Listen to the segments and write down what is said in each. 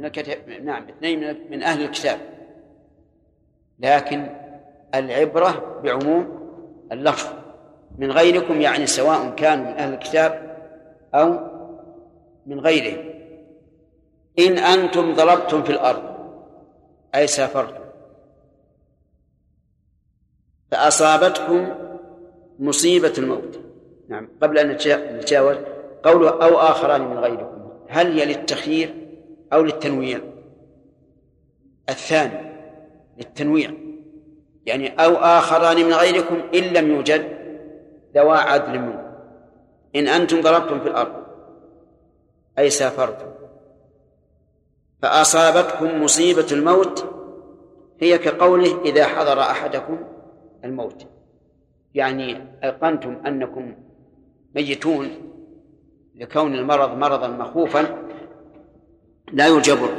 من الكتاب نعم اثنين من أهل الكتاب. لكن العبرة بعموم اللفظ من غيركم يعني سواء كانوا من أهل الكتاب أو من غيرهم إن أنتم ضربتم في الأرض أي سافرتم فأصابتكم مصيبة الموت. نعم قبل أن نتجاوز قوله أو آخران من غيركم هل هي للتخيير؟ أو للتنويع. الثاني للتنويع. يعني أو آخران من غيركم إن لم يوجد ذوى عدل منكم إن أنتم ضربتم في الأرض أي سافرتم. فأصابتكم مصيبة الموت هي كقوله إذا حضر أحدكم الموت. يعني أيقنتم أنكم ميتون لكون المرض مرضا مخوفا لا يجبر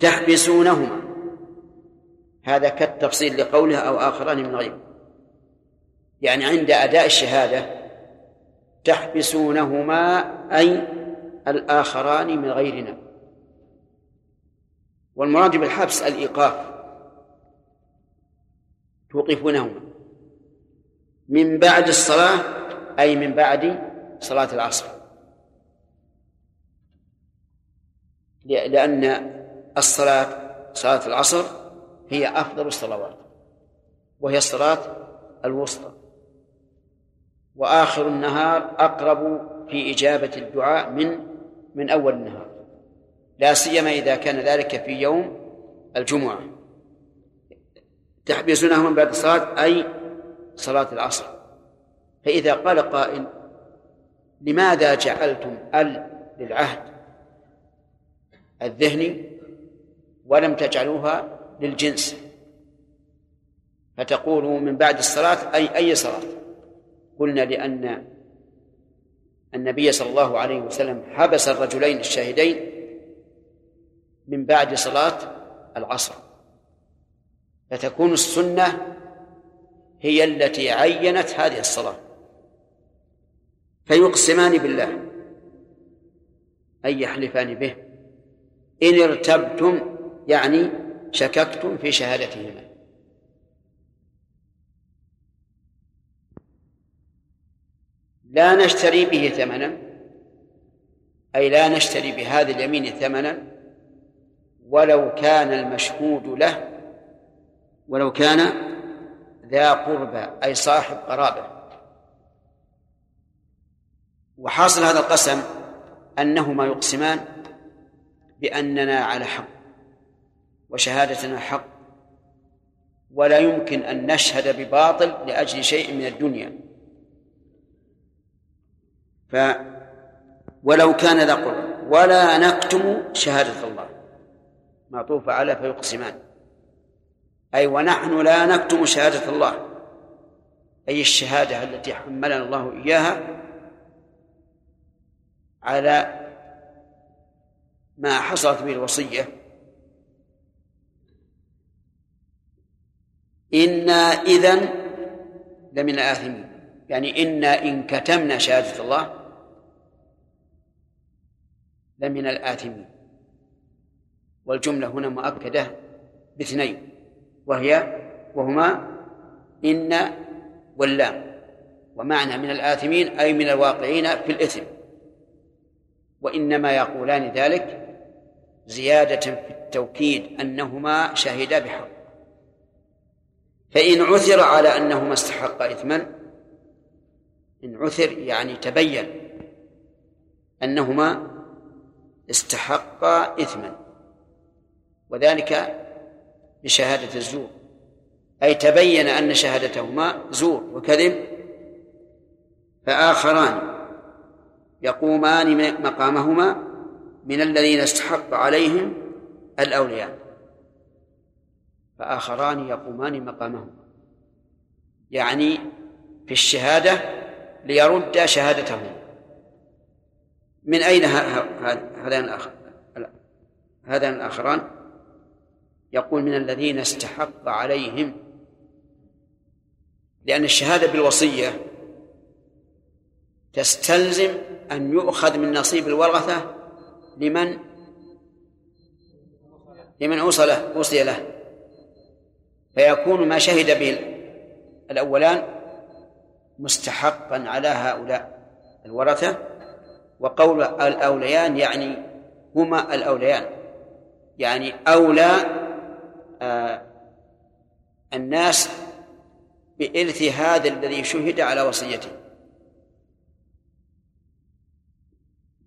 تحبسونهما. هذا كالتفصيل لقوله أو آخران من غيره يعني عند أداء الشهادة تحبسونهما أي الآخران من غيرنا. والمراد بالحبس الإيقاف. توقفونهما. من بعد الصلاة أي من بعد صلاة العصر. لأن الصلاة صلاة العصر هي أفضل الصلوات وهي الصلاة الوسطى. وآخر النهار أقرب في إجابة الدعاء من من أول النهار. لا سيما إذا كان ذلك في يوم الجمعة. تحبسونه من بعد الصلاة أي صلاة العصر. فإذا قال قائل لماذا جعلتم ال للعهد؟ الذهني ولم تجعلوها للجنس. فتقول من بعد الصلاة أي أي صلاة؟ قلنا لأن النبي صلى الله عليه وسلم حبس الرجلين الشاهدين من بعد صلاة العصر. فتكون السنة هي التي عينت هذه الصلاة. فيقسمان بالله أي يحلفان به إن ارتبتم يعني شككتم في شهادتهما. لا نشتري به ثمنا أي لا نشتري بهذا اليمين ثمنا ولو كان المشهود له ولو كان ذا قربى أي صاحب قرابة. وحاصل هذا القسم أنهما يقسمان بأننا على حق وشهادتنا حق ولا يمكن أن نشهد بباطل لأجل شيء من الدنيا. ف ولو كان ذا قربى ولا نكتم شهادة الله. معطوف على فيقسمان. أي ونحن لا نكتم شهادة الله. أي الشهادة التي حملنا الله إياها على ما حصلت به الوصية. إنا إذا لمن الآثمين. يعني إنا إن كتمنا شهادة الله لمن الآثمين. والجملة هنا مؤكدة باثنين. وهي وهما إن واللام ومعنى من الآثمين أي من الواقعين في الإثم. وإنما يقولان ذلك زيادة في التوكيد أنهما شهدا بحق. فإن عثر على أنهما استحقا إثما إن عثر يعني تبين أنهما استحقا إثما وذلك بشهادة الزور. أي تبين أن شهادتهما زور وكذب فآخران يقومان مقامهما من الذين استحق عليهم الأولياء فآخران يقومان مقامهما يعني في الشهادة ليرد شهادتهما من أين هذان هذان الآخران؟ يقول من الذين استحق عليهم. لأن الشهادة بالوصية تستلزم أن يؤخذ من نصيب الورثة لمن؟ لمن أوصله أوصي له. فيكون ما شهد به الأولان مستحقا على هؤلاء الورثة وقول الأوليان يعني هما الأوليان. يعني أولى آه الناس بإرث هذا الذي شهد على وصيته.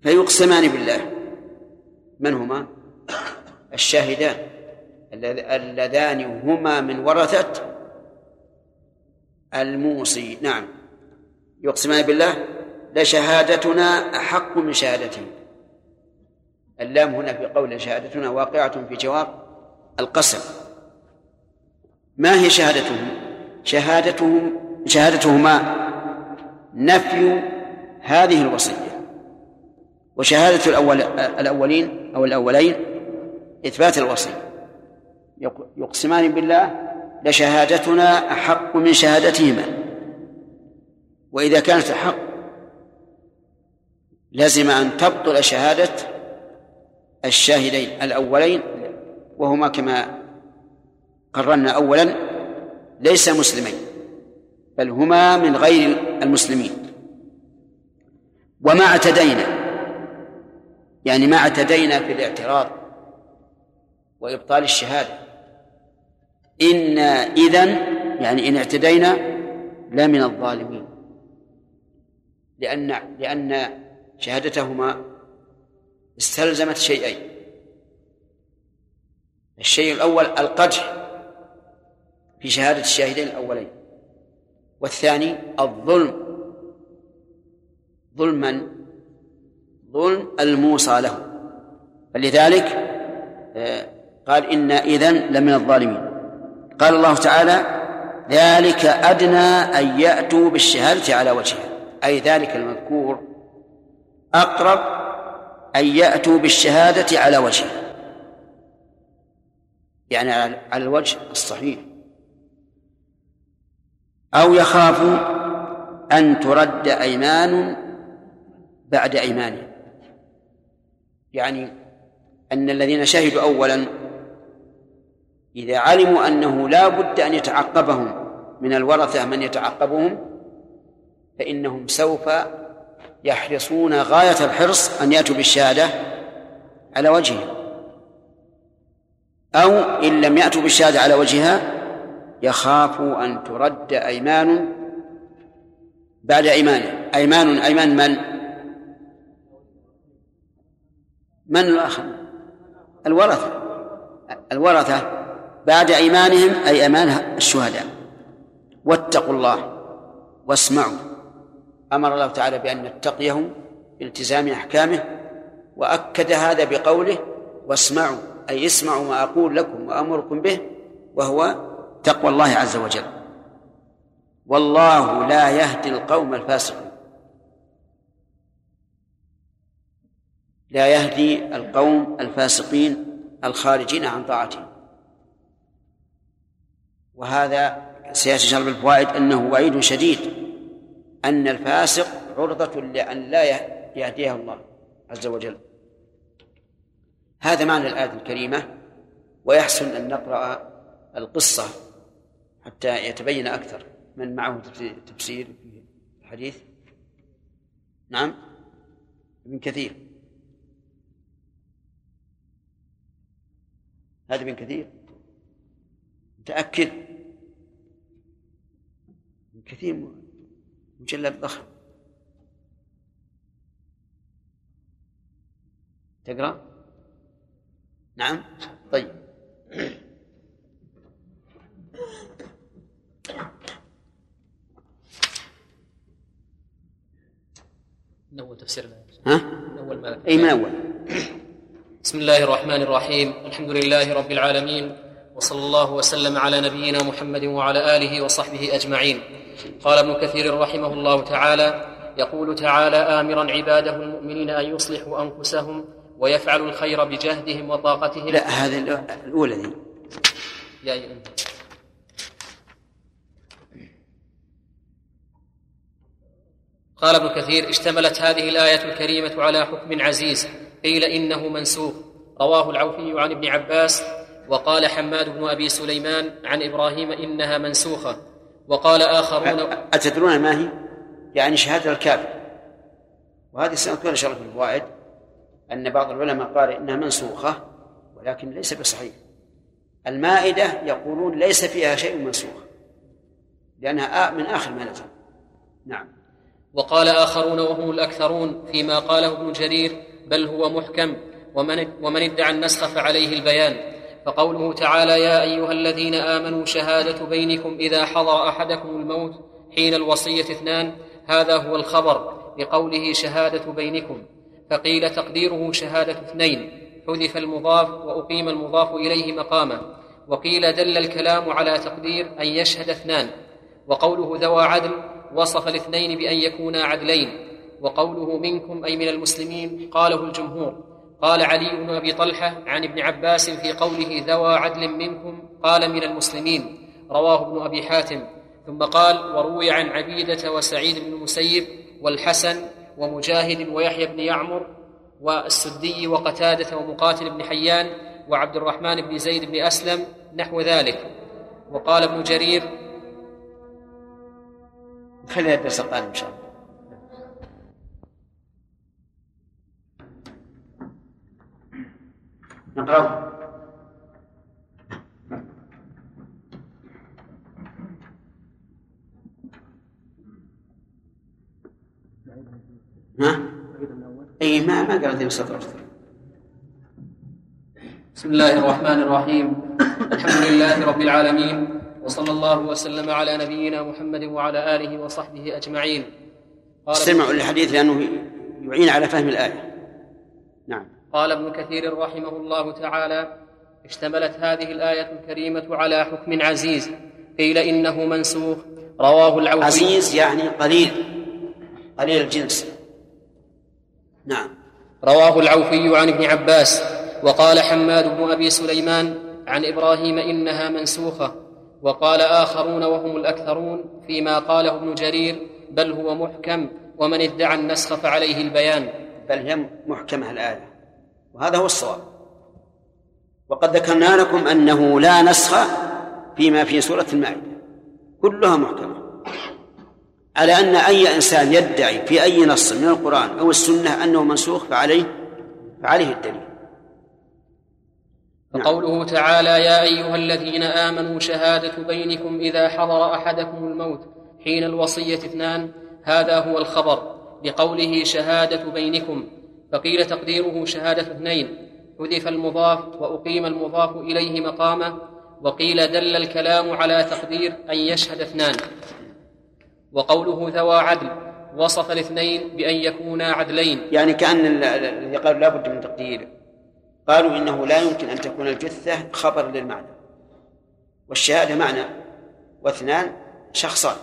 فيقسمان بالله. من هما الشاهدان اللذان هما من ورثة الموصي. نعم. يقسمان بالله؟ لشهادتنا أحق من شهادتهم اللام هنا في قول شهادتنا واقعة في جواب القسم. ما هي شهادتهم؟ شهادتهم شهادتهما نفي هذه الوصية. وشهادة الأول الأولين أو الأولين إثبات الوصية يقسمان بالله لشهادتنا أحق من شهادتهما. وإذا كانت أحق لزم أن تبطل شهادة الشاهدين الأولين وهما كما قررنا أولا ليس مسلمين بل هما من غير المسلمين. وما اعتدينا يعني ما اعتدينا في الاعتراض وإبطال الشهادة. إنا إذن يعني إن اعتدينا لمن الظالمين. لأن لأن شهادتهما استلزمت شيئين. الشيء الأول القدح في شهادة الشاهدين الأولين. والثاني الظلم. ظلم من؟ ظلم الموصى له. فلذلك آه، قال إنا إذن لمن الظالمين. قال الله تعالى ذلك أدنى أن يأتوا بالشهادة على وجهها أي ذلك المذكور أقرب أن يأتوا بالشهادة على وجهها يعني على الوجه الصحيح. أو يخاف أن ترد أيمان بعد أيمانهم. يعني أن الذين شهدوا أولا إذا علموا أنه لا بد أن يتعقبهم من الورثة من يتعقبهم فإنهم سوف يحرصون غاية الحرص أن يأتوا بالشهادة على وجهها أو إن لم يأتوا بالشهادة على وجهها يخاف أن ترد أيمان بعد أيمانه أيمان أيمان من؟ من الآخر؟ الورثة. الورثة بعد أيمانهم أي أيمان الشهداء. واتقوا الله واسمعوا. أمر الله تعالى بأن نتقيهم بالتزام أحكامه وأكد هذا بقوله واسمعوا. أي اسمعوا ما أقول لكم وأمركم به وهو تقوى الله عز وجل. والله لا يهدي القوم الفاسقين. لا يهدي القوم الفاسقين الخارجين عن طاعته وهذا سيأتي شرب الفوائد أنه وعيد شديد أن الفاسق عرضة لأن لا يهديها الله عز وجل. هذا معنى الآية الكريمة ويحسن أن نقرأ القصة حتى يتبين أكثر من معه تفسير في الحديث. نعم؟ ابن كثير. هذا ابن كثير. متأكد؟ ابن كثير مجلد ضخم. تقرأ؟ نعم. طيب. من أول تفسير ها؟ من أول ما أي من أول. بسم الله الرحمن الرحيم. الحمد لله رب العالمين. وصلى الله وسلم على نبينا محمد وعلى آله وصحبه أجمعين. قال ابن كثير رحمه الله تعالى يقول تعالى آمرا عباده المؤمنين أن يصلحوا أنفسهم ويفعلوا الخير بجهدهم وطاقتهم. لا هذه الأولى دي. يا أيها قال ابن كثير اشتملت هذه الآية الكريمة على حكم عزيز. قيل إنه منسوخ. رواه العوفي عن ابن عباس وقال حماد بن أبي سليمان عن إبراهيم إنها منسوخة. وقال آخرون أتدرون ما هي؟ يعني شهادة الكافر. وهذه سنذكرها إن شاء الله في الفوائد أن بعض العلماء قال إنها منسوخة ولكن ليس بصحيح. المائدة يقولون ليس فيها شيء منسوخ. لأنها من آخر ما نزل. نعم. وقال آخرون وهم الأكثرون فيما قاله ابن جرير بل هو محكم ومن, ومن ادعى النسخ فعليه البيان. فقوله تعالى يا أيها الذين آمنوا شهادة بينكم إذا حضر أحدكم الموت حين الوصية اثنان هذا هو الخبر لقوله شهادة بينكم فقيل تقديره شهادة اثنين حذف المضاف وأقيم المضاف إليه مقامه. وقيل دل الكلام على تقدير أن يشهد اثنان وقوله ذوى عدل وصف الاثنين بأن يكونا عدلين وقوله منكم أي من المسلمين قاله الجمهور. قال علي بن أبي طلحة عن ابن عباس في قوله ذوى عدل منكم قال من المسلمين. رواه ابن أبي حاتم. ثم قال وروي عن عبيدة وسعيد بن المسيب والحسن ومجاهد ويحيى بن يعمر والسدي وقتادة ومقاتل بن حيان وعبد الرحمن بن زيد بن أسلم نحو ذلك. وقال ابن جرير خلينا الدرس القادم إن شاء الله. نقرأ ها؟ اي ما ما قرأت السطر بسم الله الرحمن الرحيم. الحمد لله رب العالمين وصلى الله وسلم على نبينا محمد وعلى آله وصحبه أجمعين. استمعوا للحديث لأنه يعين على فهم الآية. نعم. قال ابن كثير رحمه الله تعالى اشتملت هذه الآية الكريمة على حكم عزيز قيل إنه منسوخ. رواه العوفي. عزيز يعني قليل قليل الجنس. نعم. رواه العوفي عن ابن عباس وقال حماد بن أبي سليمان عن إبراهيم إنها منسوخة. وقال آخرون وهم الأكثرون فيما قاله ابن جرير بل هو محكم ومن ادعى النسخ فعليه البيان. بل هي محكمة الآية. وهذا هو الصواب. وقد ذكرنا لكم أنه لا نسخ فيما في سورة المائدة. كلها محكمة. على أن أي إنسان يدعي في أي نص من القرآن أو السنة أنه منسوخ فعليه فعليه الدليل. فقوله نعم. تعالى يا أيها الذين آمنوا شهادة بينكم إذا حضر أحدكم الموت حين الوصية اثنان هذا هو الخبر. لقوله شهادة بينكم فقيل تقديره شهادة اثنين. حذف المضاف وأقيم المضاف إليه مقامه وقيل دل الكلام على تقدير أن يشهد اثنان. وقوله ذوى عدل وصف الاثنين بأن يكونا عدلين. يعني كأن الذي قالوا لا بد من تقدير. قالوا إنه لا يمكن أن تكون الجثة خبر للمعنى. والشهادة معنى واثنان شخصان.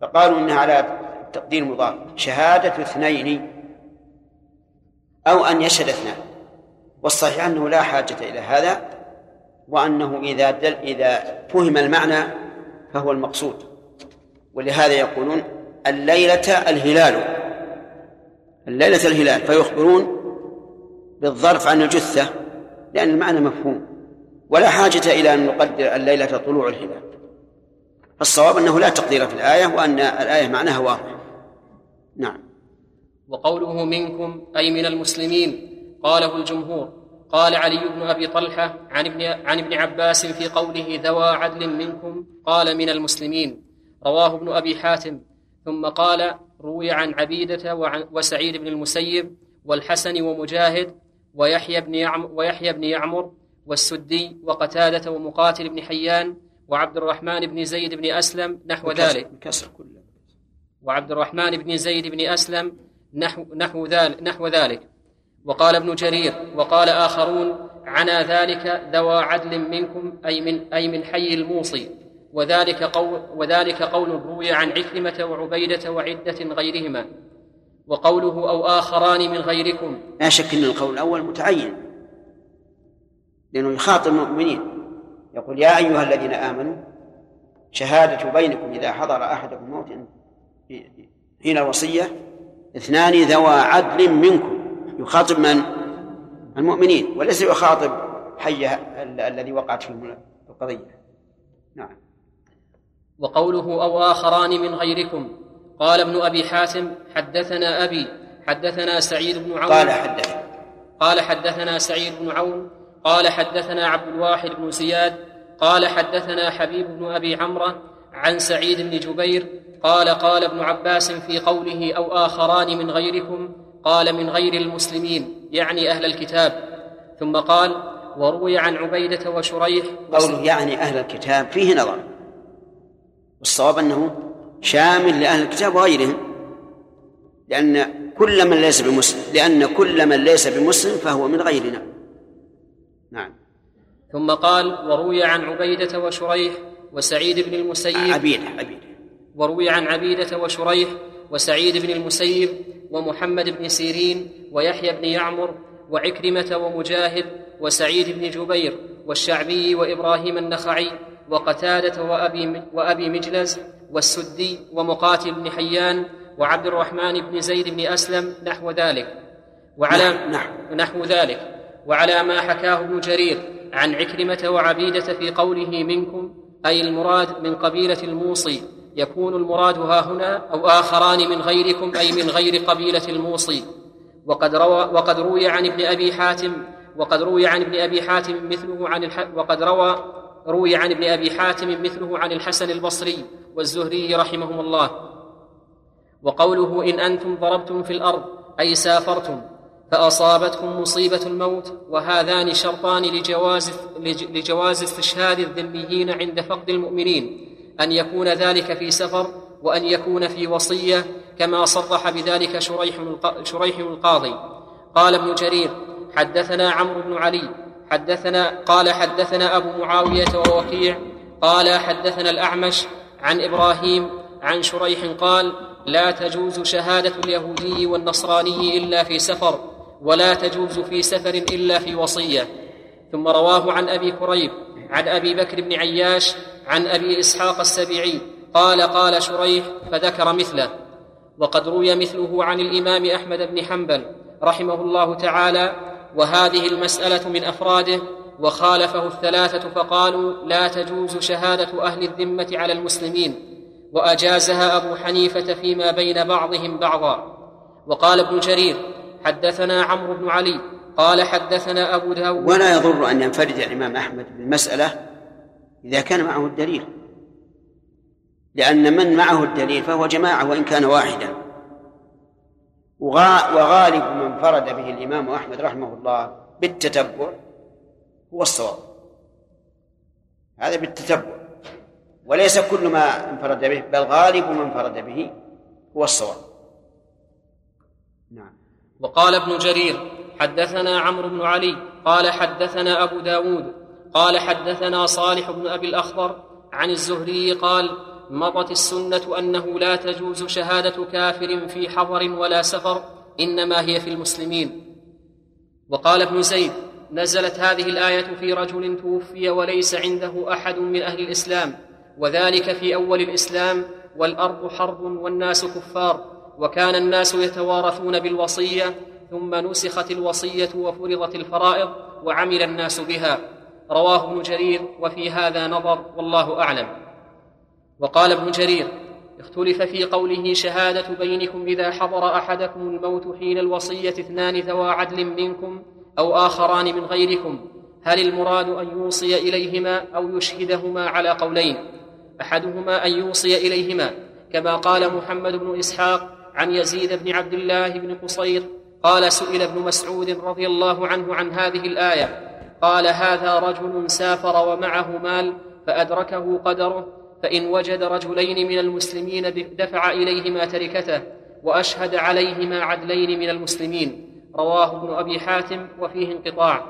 فقالوا إنها على تقدير مضاف. شهادة اثنين أو أن يشهد اثنان والصحيح أنه لا حاجة إلى هذا وأنه إذا دل إذا فهم المعنى فهو المقصود. ولهذا يقولون الليلة الهلال. الليلة الهلال. فيخبرون بالظرف عن الجثة لأن المعنى مفهوم. ولا حاجة إلى أن نقدر الليلة طلوع الهلال. فالصواب أنه لا تقدير في الآية وأن الآية معناها واضح. نعم. وقوله منكم أي من المسلمين قاله الجمهور قال علي بن أبي طلحة عن ابن, عن ابن عباس في قوله ذوى عدل منكم قال من المسلمين رواه ابن أبي حاتم ثم قال روي عن عبيدة وعن وسعيد بن المسيب والحسن ومجاهد ويحيى بن يعمر, ويحيى بن يعمر والسدي وقتادة ومقاتل بن حيان وعبد الرحمن بن زيد بن أسلم نحو ذلك. وعبد الرحمن بن زيد بن أسلم نحو, نحو, ذلك نحو ذلك وقال ابن جرير وقال آخرون عنا ذلك ذوى عدل منكم أي من, أي من حي الموصي وذلك قول, وذلك قول روي عن عكرمة وعبيدة وعدة غيرهما وقوله أو آخران من غيركم لا شك أن القول الأول متعين لأنه يخاطب المؤمنين يقول يا أيها الذين آمنوا شهادة بينكم إذا حضر أحدكم موت حين الوصية اثنان ذوى عدل منكم يخاطب من؟ المؤمنين وليس يخاطب حي الذي وقعت فيه القضية. نعم. وقوله أو آخران من غيركم. قال ابن أبي حاتم حدثنا أبي حدثنا سعيد بن عون. قال حدثنا. قال حدثنا سعيد بن عون. قال حدثنا عبد الواحد بن زياد. قال حدثنا حبيب بن أبي عمرة. عن سعيد بن جبير قال قال ابن عباس في قوله أو آخران من غيركم قال من غير المسلمين يعني أهل الكتاب. ثم قال وروي عن عبيدة وشريح قوله يعني أهل الكتاب فيه نظر. والصواب أنه شامل لأهل الكتاب وغيرهم. لأن كل من ليس بمسلم لأن كل من ليس بمسلم فهو من غيرنا. نعم. ثم قال وروي عن عبيدة وشريح وسعيد بن المسيب عبيدة عبيدة وروي عن عبيدة وشريح وسعيد بن المسيب ومحمد بن سيرين ويحيى بن يعمر وعكرمة ومجاهد وسعيد بن جبير والشعبي وإبراهيم النخعي وقتادة وأبي, وأبي مجلز والسدي ومقاتل بن حيان وعبد الرحمن بن زيد بن أسلم نحو ذلك. وعلى نحو, نحو, نحو ذلك. وعلى ما حكاه ابن جرير عن عكرمة وعبيدة في قوله منكم أي المراد من قبيلة الموصي يكون المراد ها هنا أو آخران من غيركم أي من غير قبيلة الموصي. وقد روى وقد روي عن ابن أبي حاتم وقد روي عن ابن أبي حاتم مثله عن الح... وقد روى روي عن ابن أبي حاتم مثله عن الحسن البصري والزهري رحمهم الله. وقوله إن أنتم ضربتم في الأرض أي سافرتم. فأصابتكم مصيبة الموت وهذان شرطان لجواز لجواز استشهاد الذميين عند فقد المؤمنين أن يكون ذلك في سفر وأن يكون في وصية كما صرح بذلك شريح شريح القاضي. قال ابن جرير حدثنا عمرو بن علي حدثنا قال حدثنا أبو معاوية ووكيع قال حدثنا الأعمش عن إبراهيم عن شريح قال لا تجوز شهادة اليهودي والنصراني إلا في سفر. ولا تجوز في سفر إلا في وصية. ثم رواه عن أبي كريب عن أبي بكر بن عياش عن أبي إسحاق السبيعي. قال قال شريح فذكر مثله. وقد روي مثله عن الإمام أحمد بن حنبل رحمه الله تعالى وهذه المسألة من أفراده وخالفه الثلاثة فقالوا لا تجوز شهادة أهل الذمة على المسلمين. وأجازها أبو حنيفة فيما بين بعضهم بعضا. وقال ابن جرير حدثنا عمرو بن علي قال حدثنا أبو داود. ولا يضر أن ينفرد الإمام أحمد بالمسألة إذا كان معه الدليل. لأن من معه الدليل فهو جماعة وإن كان واحدا. وغالب من فرد به الإمام أحمد رحمه الله بالتتبع هو الصواب. هذا بالتتبع. وليس كل ما انفرد به بل غالب من فرد به هو الصواب. وقال ابن جرير حدثنا عمرو بن علي قال حدثنا أبو داود قال حدثنا صالح بن أبي الأخضر عن الزهري قال مضت السنة أنه لا تجوز شهادة كافر في حضر ولا سفر إنما هي في المسلمين. وقال ابن زيد نزلت هذه الآية في رجل توفي وليس عنده أحد من أهل الإسلام وذلك في أول الإسلام والأرض حرب والناس كفار. وكان الناس يتوارثون بالوصية ثم نسخت الوصية وفرضت الفرائض وعمل الناس بها. رواه ابن جرير وفي هذا نظر والله أعلم. وقال ابن جرير اختلف في قوله شهادة بينكم إذا حضر أحدكم الموت حين الوصية اثنان ذوى عدل منكم أو آخران من غيركم هل المراد أن يوصي إليهما أو يشهدهما على قولين؟ أحدهما أن يوصي إليهما كما قال محمد بن إسحاق عن يزيد بن عبد الله بن قصير قال سئل ابن مسعود رضي الله عنه عن هذه الآية. قال هذا رجل سافر ومعه مال فأدركه قدره فإن وجد رجلين من المسلمين دفع إليهما تركته وأشهد عليهما عدلين من المسلمين. رواه ابن أبي حاتم وفيه انقطاع.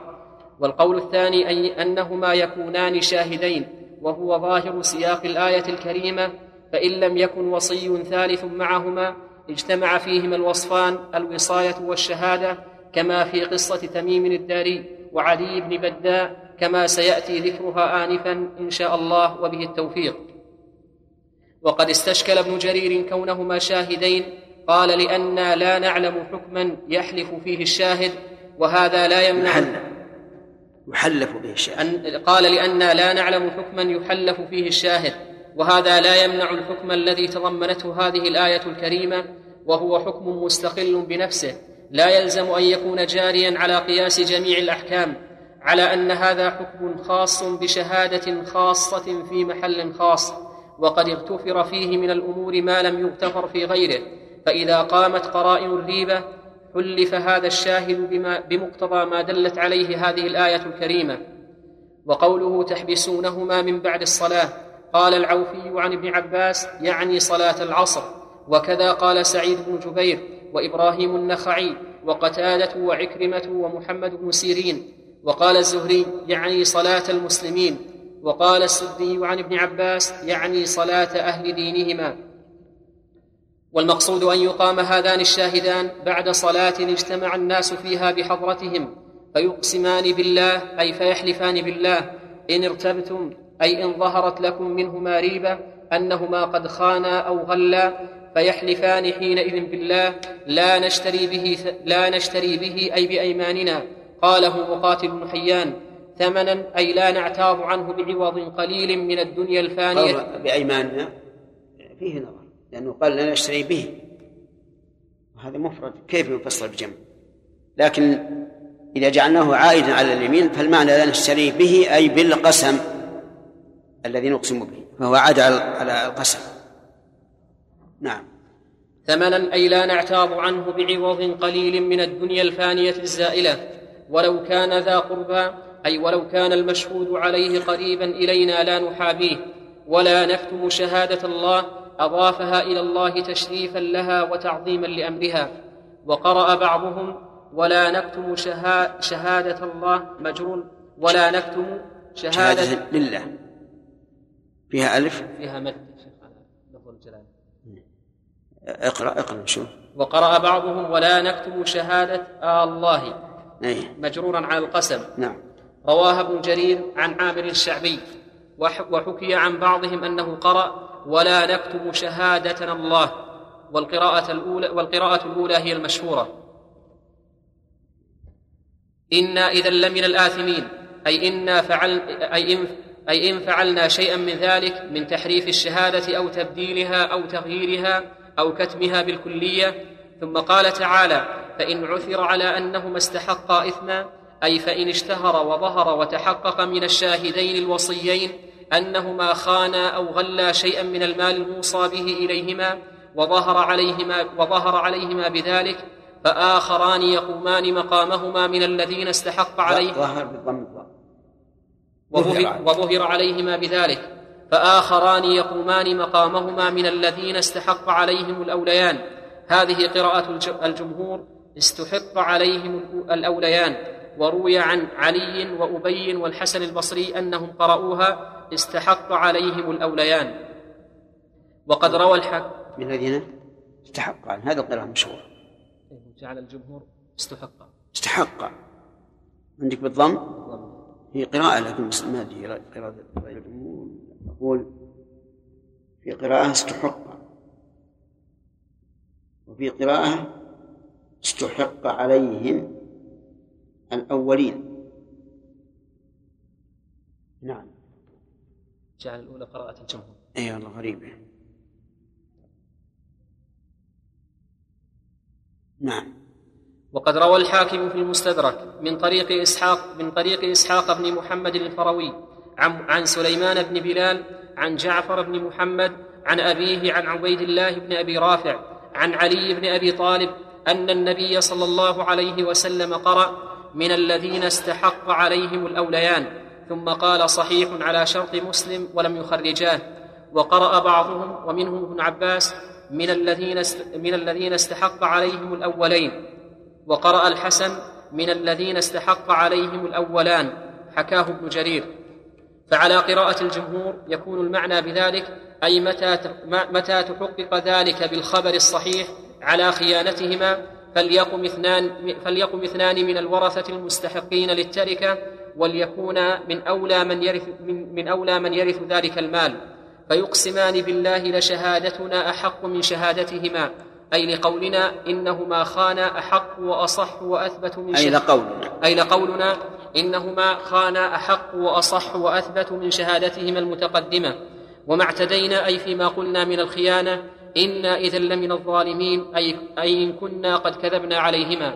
والقول الثاني أي أنهما يكونان شاهدين وهو ظاهر سياق الآية الكريمة فإن لم يكن وصي ثالث معهما اجتمع فيهما الوصفان الوصاية والشهادة كما في قصة تميم الداري وعلي بن بداء كما سيأتي ذكرها آنفا إن شاء الله وبه التوفيق. وقد استشكل ابن جرير كونهما شاهدين قال لأنا لا نعلم حكما يحلف فيه الشاهد وهذا لا يمنع يحلف. يحلف به الشاهد. قال لأننا لا نعلم حكما يحلف فيه الشاهد وهذا لا يمنع الحكم الذي تضمنته هذه الآية الكريمة وهو حكم مستقل بنفسه لا يلزم أن يكون جاريا على قياس جميع الأحكام على أن هذا حكم خاص بشهادة خاصة في محل خاص وقد اغتفر فيه من الأمور ما لم يغتفر في غيره فإذا قامت قرائن الريبة حلف هذا الشاهد بما بمقتضى ما دلت عليه هذه الآية الكريمة. وقوله تحبسونهما من بعد الصلاة قال العوفي عن ابن عباس يعني صلاة العصر. وكذا قال سعيد بن جبير وإبراهيم النخعي وقتادة وعكرمة ومحمد بن سيرين. وقال الزهري يعني صلاة المسلمين. وقال السدي عن ابن عباس يعني صلاة أهل دينهما. والمقصود أن يقام هذان الشاهدان بعد صلاة اجتمع الناس فيها بحضرتهم فيقسمان بالله أي فيحلفان بالله إن ارتبتم أي إن ظهرت لكم منهما ريبة أنهما قد خانا أو غلا فيحلفان حينئذ بالله لا نشتري به لا نشتري به أي بأيماننا. قاله مقاتل بن حيان ثمنا أي لا نعتاض عنه بعوض قليل من الدنيا الفانية. بأيماننا فيه نظر لأنه قال لا نشتري به. هذا مفرد كيف يفصل بجمع لكن إذا جعلناه عائدا على اليمين فالمعنى لا نشتري به أي بالقسم الذي نقسم به فهو عاد على القسم. نعم. ثمنا أي لا نعتاض عنه بعوض قليل من الدنيا الفانية الزائلة. ولو كان ذا قربى أي ولو كان المشهود عليه قريبا إلينا لا نحابيه. ولا نكتم شهادة الله أضافها إلى الله تشريفا لها وتعظيما لأمرها. وقرأ بعضهم ولا نكتم شها شهادة الله مجرور. ولا نكتم شهادة, شهادة لله. فيها ألف؟ فيها مد. اقرأ اقرأ شو وقرأ بعضهم ولا نكتم شهادة آه الله أيه. مجرورا على القسم. نعم. رواه ابن جرير عن عامر الشعبي. وحكي عن بعضهم أنه قرأ ولا نكتم شهادتنا الله. والقراءة الأولى والقراءة الأولى هي المشهورة. إنا إذا لمن الآثمين. أي إنا فعل أي إن أي إن فعلنا شيئا من ذلك من تحريف الشهادة أو تبديلها أو تغييرها أو كتمها بالكلية ثم قال تعالى فإن عثر على أنهما استحقا إثما أي فإن اشتهر وظهر وتحقق من الشاهدين الوصيين أنهما خانا أو غلا شيئا من المال الموصى به إليهما وظهر عليهما وظهر عليهما بذلك فآخران يقومان مقامهما من الذين استحق عليه. ظهر بالضم وظهر عليهما بذلك. فآخران يقومان مقامهما من الذين استحق عليهم الأوليان. هذه قراءة الجمهور استحق عليهم الأوليان. وروي عن علي وأبي والحسن البصري أنهم قرأوها استحق عليهم الأوليان. وقد روى الحق من الذين استحق عن هذا القراءة مشهورة. جعل الجمهور استحق. استحق. عندك بالضم؟ هي قراءة لكن ما أدري قراءة غير الجمهور نقول في قراءة استحق. وفي قراءة استحق عليهم الأولين. نعم. جعل الأولى قراءة الجمهور أي والله غريبة نعم. وقد روى الحاكم في المستدرك من طريق إسحاق من طريق إسحاق بن محمد الفروي عن, سليمان بن بلال عن جعفر بن محمد عن أبيه عن عبيد الله بن أبي رافع عن علي بن أبي طالب أن النبي صلى الله عليه وسلم قرأ من الذين استحق عليهم الأوليان ثم قال صحيح على شرط مسلم ولم يخرجاه وقرأ بعضهم ومنهم ابن عباس من الذين من الذين استحق عليهم الأولين وقرأ الحسن من الذين استحق عليهم الأولان حكاه ابن جرير. فعلى قراءة الجمهور يكون المعنى بذلك أي متى متى تحقق ذلك بالخبر الصحيح على خيانتهما فليقم اثنان فليقم اثنان من الورثة المستحقين للتركة وليكون من أولى من يرث من, من أولى من يرث ذلك المال. فيقسمان بالله لشهادتنا أحق من شهادتهما أي لقولنا إنهما خانا أحق وأصح وأثبت من أي لقولنا. أي لقولنا إنهما خانا أحق وأصح وأثبت من شهادتهما المتقدمة. وما اعتدينا أي فيما قلنا من الخيانة إنا إذا لمن الظالمين أي, أي إن كنا قد كذبنا عليهما.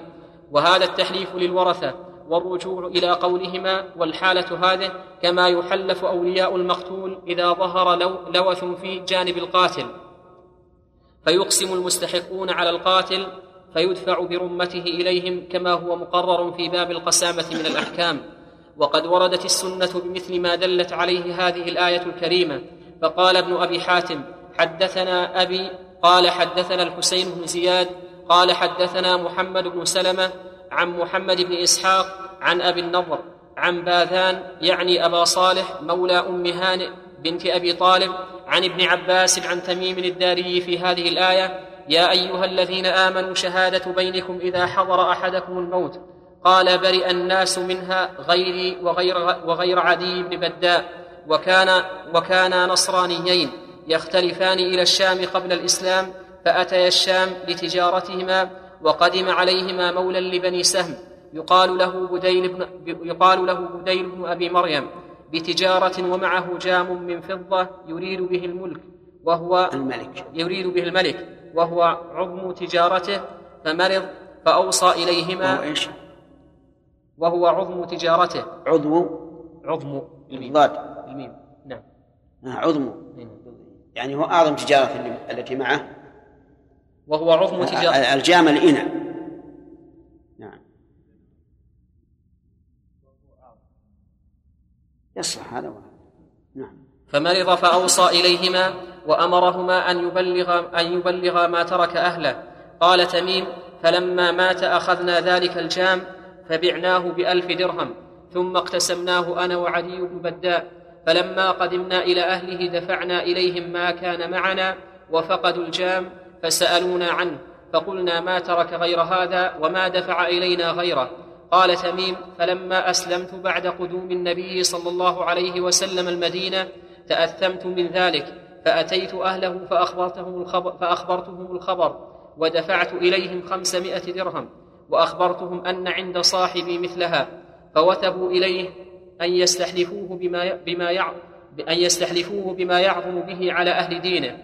وهذا التحليف للورثة والرجوع إلى قولهما والحالة هذه كما يحلف أولياء المقتول إذا ظهر لو لوث في جانب القاتل. فيقسم المستحقون على القاتل فيدفع برمته إليهم كما هو مقرر في باب القسامة من الأحكام. وقد وردت السنة بمثل ما دلت عليه هذه الآية الكريمة. فقال ابن أبي حاتم حدثنا أبي قال حدثنا الحسين بن زياد قال حدثنا محمد بن سلمة عن محمد بن إسحاق عن أبي النضر عن باذان يعني أبا صالح مولى أم هانئ بنت أبي طالب عن ابن عباس عن تميم الداري في هذه الآية. يا أيها الذين آمنوا شهادة بينكم إذا حضر أحدكم الموت. قال برئ الناس منها غيري وغير, وغير عدي بن بداء وكان وكانا نصرانيين يختلفان إلى الشام قبل الإسلام فأتيا الشام لتجارتهما وقدم عليهما مولى لبني سهم. يقال له بديل بن يقال له بديل بن أبي مريم. بتجارة ومعه جام من فضة يريد به الملك وهو الملك. يريد به الملك. وهو عظم تجارته فمرض فأوصى إليهما. وهو إيش؟ وهو عظم تجارته. عضو عظم. الميم ضاد. الميم نعم. عظم. يعني هو أعظم تجارة التي معه. وهو عظم تجارة. الجام الإنى نعم. يصلح هذا نعم. فمرض فأوصى إليهما. وأمرهما أن يبلغ أن يبلغ ما ترك أهله. قال تميم فلما مات أخذنا ذلك الجام فبعناه بألف درهم ثم اقتسمناه أنا وعلي بن بداء. فلما قدمنا إلى أهله دفعنا إليهم ما كان معنا وفقدوا الجام فسألونا عنه فقلنا ما ترك غير هذا وما دفع إلينا غيره. قال تميم فلما أسلمت بعد قدوم النبي صلى الله عليه وسلم المدينة تأثمت من ذلك. فأتيت أهله فأخبرتهم الخبر, فأخبرتهم الخبر ودفعت إليهم خمسمائة درهم وأخبرتهم أن عند صاحبي مثلها فوثبوا إليه أن يستحلفوه بما بما أن يستحلفوه بما يعظم به على أهل دينه.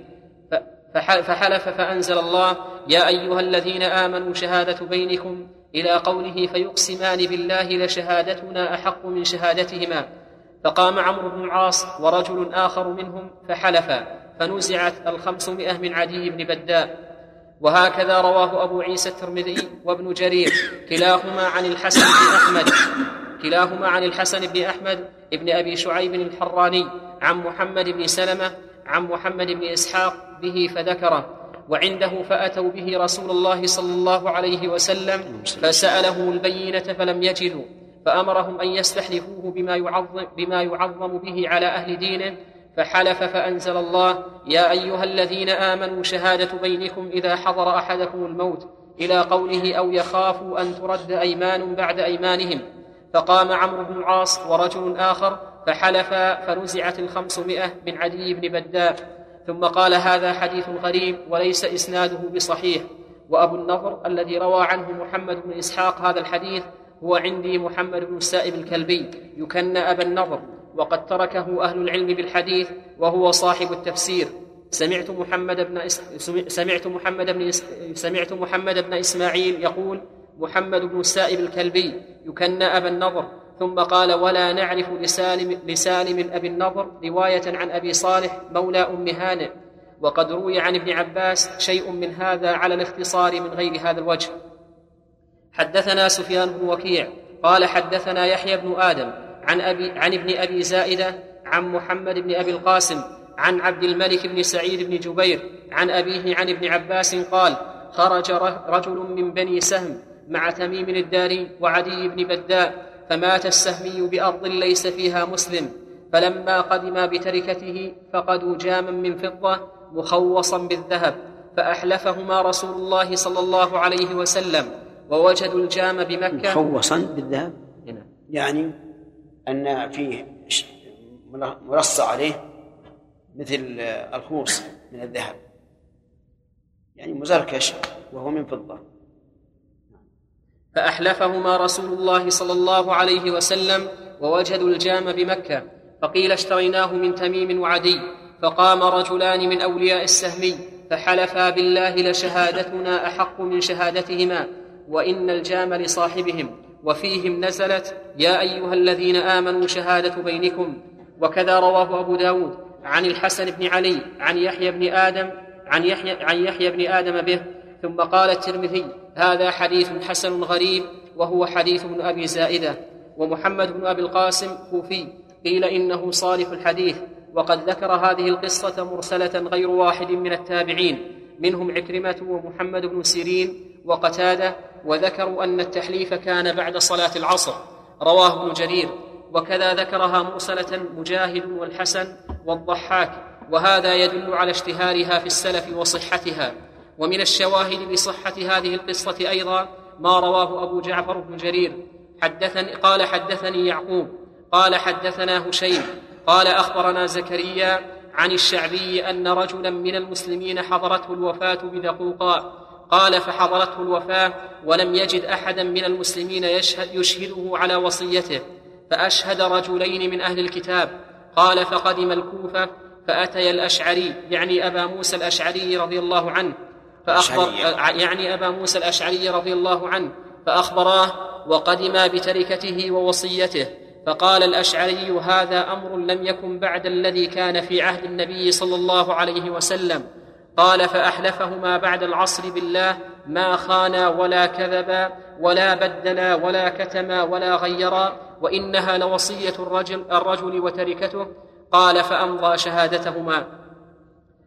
فحلف فأنزل الله يا أيها الذين آمنوا شهادة بينكم إلى قوله فيقسمان بالله لشهادتنا أحق من شهادتهما. فقام عمرو بن العاص ورجل آخر منهم فحلفا فنزعت الخمسمائة من عدي بن بداء. وهكذا رواه أبو عيسى الترمذي وابن جرير. كلاهما عن الحسن بن أحمد. كلاهما عن الحسن بن أحمد بن أبي شعيب الحراني. عن محمد بن سلمة عن محمد بن إسحاق به فذكره. وعنده فأتوا به رسول الله صلى الله عليه وسلم فسأله البينة فلم يجدوا. فأمرهم أن يستحلفوه بما يعظم, بما يعظم به على أهل دينه فحلف فأنزل الله يا أيها الذين آمنوا شهادة بينكم إذا حضر أحدكم الموت إلى قوله أو يخافوا أن ترد أيمان بعد أيمانهم. فقام عمرو بن العاص ورجل آخر فحلفا فنزعت الخمسمائة من عدي بن بداء. ثم قال هذا حديث غريب وليس إسناده بصحيح. وأبو النضر الذي روى عنه محمد بن إسحاق هذا الحديث هو عندي محمد بن السائب الكلبي يكن أبا النضر وقد تركه أهل العلم بالحديث وهو صاحب التفسير. سمعت محمد بن سمعت محمد بن سمعت محمد بن إسماعيل يقول محمد بن السائب الكلبي يكن أبا النضر ثم قال ولا نعرف لسالم, لسالم أبي النضر رواية عن أبي صالح مولى أم هانئ وقد روي عن ابن عباس شيء من هذا على الاختصار من غير هذا الوجه. حدثنا سفيان بن وكيع قال حدثنا يحيى بن آدم عن, أبي عن ابن أبي زائدة عن محمد بن أبي القاسم عن عبد الملك بن سعيد بن جبير عن أبيه عن ابن عباس قال خرج رجل من بني سهم مع تميم الداري وعدي بن بداء فمات السهمي بأرض ليس فيها مسلم فلما قدما بتركته فقدوا جاما من فضة مخوصا بالذهب فأحلفهما رسول الله صلى الله عليه وسلم. ووجدوا الجام بمكة. مخوصا بالذهب. نعم. يعني أن فيه مرصع عليه مثل الخوص من الذهب. يعني مزركش وهو من فضة. فأحلفهما رسول الله صلى الله عليه وسلم ووجدوا الجام بمكة. فقيل اشتريناه من تميم وعدي. فقام رجلان من أولياء السهمي فحلفا بالله لشهادتنا أحق من شهادتهما. وإن الجام لصاحبهم وفيهم نزلت يا أيها الذين آمنوا شهادة بينكم. وكذا رواه أبو داود عن الحسن بن علي عن يحيى بن آدم عن يحيى, عن يحيى بن آدم به. ثم قال الترمذي هذا حديث حسن غريب وهو حديث ابن أبي زائدة. ومحمد بن أبي القاسم كوفي قيل إنه صالح الحديث. وقد ذكر هذه القصة مرسلة غير واحد من التابعين منهم عكرمة ومحمد بن سيرين وقتادة وذكروا أن التحليف كان بعد صلاة العصر. رواه ابن جرير. وكذا ذكرها مرسلة مجاهد والحسن والضحاك. وهذا يدل على اشتهارها في السلف وصحتها. ومن الشواهد لصحة هذه القصة أيضا ما رواه أبو جعفر بن جرير. حدثني قال حدثني يعقوب. قال حدثنا هشيم. قال أخبرنا زكريا عن الشعبي أن رجلا من المسلمين حضرته الوفاة بدقوقاء. قال فحضرته الوفاة ولم يجد أحدا من المسلمين يشهد يشهده على وصيته فأشهد رجلين من أهل الكتاب. قال فقدم الكوفة فأتي الأشعري يعني أبا موسى الأشعري رضي الله عنه. فأخبر يعني أبا موسى الأشعري رضي الله عنه. فأخبراه وقدما بتركته ووصيته. فقال الأشعري هذا أمر لم يكن بعد الذي كان في عهد النبي صلى الله عليه وسلم. قال فأحلفهما بعد العصر بالله ما خانا ولا كذبا ولا بدلا ولا كتما ولا غيرا وإنها لوصية الرجل, الرجل وتركته. قال فأمضى شهادتهما.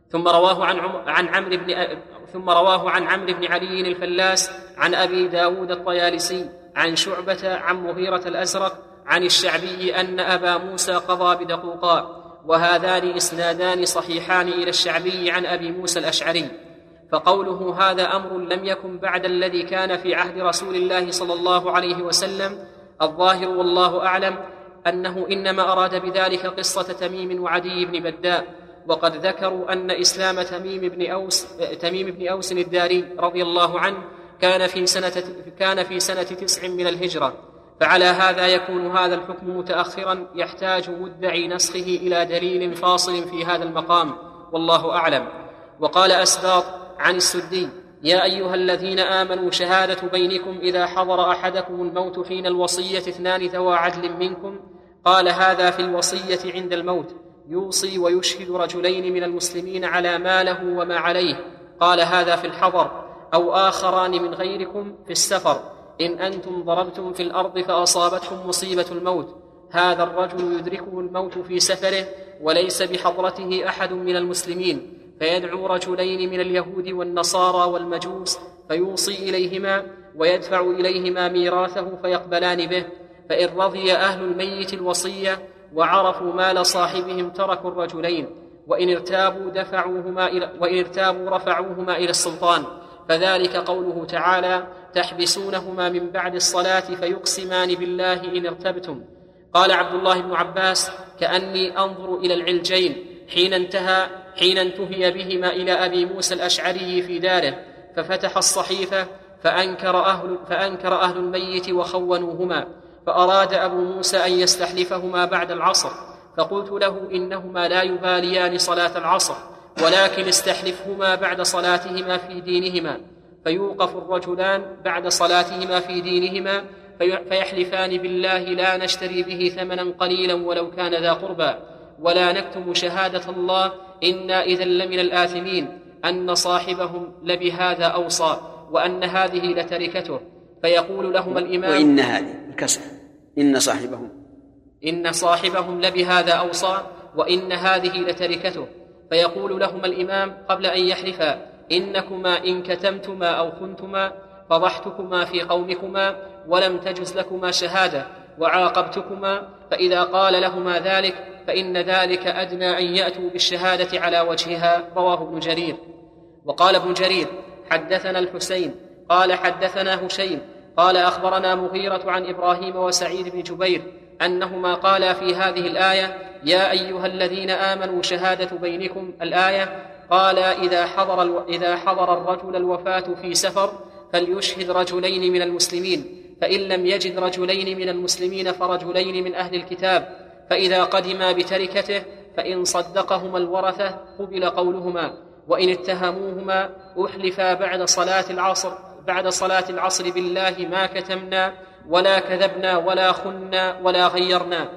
ثم رواه عن عن عمرو بن ثم رواه عن عمرو بن علي الفلاس عن أبي داود الطيالسي عن شعبة عن مغيرة الأزرق عن الشعبي أن أبا موسى قضى بدقوقاء. وهذان إسنادان صحيحان إلى الشعبي عن أبي موسى الأشعري فقوله هذا أمر لم يكن بعد الذي كان في عهد رسول الله صلى الله عليه وسلم الظاهر والله أعلم أنه إنما أراد بذلك قصة تميم وعدي بن بداء وقد ذكروا أن إسلام تميم بن أوس تميم بن أوس الداري رضي الله عنه كان في سنة كان في سنة تسع من الهجرة. فعلى هذا يكون هذا الحكم متأخرا يحتاج مدعي نسخه إلى دليل فاصل في هذا المقام والله أعلم. وقال أسباط عن السدي يا أيها الذين آمنوا شهادة بينكم إذا حضر أحدكم الموت حين الوصية اثنان ذوى عدل منكم. قال هذا في الوصية عند الموت. يوصي ويشهد رجلين من المسلمين على ما له وما عليه. قال هذا في الحضر أو آخران من غيركم في السفر. إن أنتم ضربتم في الأرض فأصابتكم مصيبة الموت. هذا الرجل يدركه الموت في سفره وليس بحضرته أحد من المسلمين. فيدعو رجلين من اليهود والنصارى والمجوس فيوصي إليهما ويدفع إليهما ميراثه فيقبلان به. فإن رضي أهل الميت الوصية وعرفوا مال صاحبهم تركوا الرجلين. وإن ارتابوا دفعوهما إلى وإن ارتابوا رفعوهما إلى السلطان. فذلك قوله تعالى تحبسونهما من بعد الصلاة فيقسمان بالله إن ارتبتم. قال عبد الله بن عباس كأني أنظر إلى العلجين حين انتهى حين انتهي بهما إلى أبي موسى الأشعري في داره ففتح الصحيفة فأنكر أهل, فأنكر أهل الميت وخونوهما فأراد أبو موسى أن يستحلفهما بعد العصر فقلت له إنهما لا يباليان صلاة العصر ولكن استحلفهما بعد صلاتهما في دينهما. فيوقف الرجلان بعد صلاتهما في دينهما فيحلفان بالله لا نشتري به ثمنا قليلا ولو كان ذا قربى. ولا نكتم شهادة الله إنا إذا لمن الآثمين. أن صاحبهم لبهذا أوصى وأن هذه لتركته. فيقول لهما الإمام وإن هذه الكسر. إن صاحبهم. إن صاحبهم لبهذا أوصى وإن هذه لتركته. فيقول لهما الإمام قبل أن يحلفا إنكما إن كتمتما أو خنتما فضحتكما في قومكما ولم تجز لكما شهادة وعاقبتكما فإذا قال لهما ذلك فإن ذلك أدنى أن يأتوا بالشهادة على وجهها. رواه ابن جرير. وقال ابن جرير حدثنا الحسين. قال حدثنا هشيم. قال أخبرنا مغيرة عن إبراهيم وسعيد بن جبير أنهما قالا في هذه الآية يا أيها الذين آمنوا شهادة بينكم الآية قال إذا حضر, إذا حضر الرجل الوفاة في سفر فليشهد رجلين من المسلمين فإن لم يجد رجلين من المسلمين فرجلين من أهل الكتاب فإذا قدما بتركته فإن صدقهما الورثة قبل قولهما وإن اتهموهما أحلفا بعد صلاة العصر بعد صلاة العصر بالله ما كتمنا ولا كذبنا ولا خنا ولا غيرنا.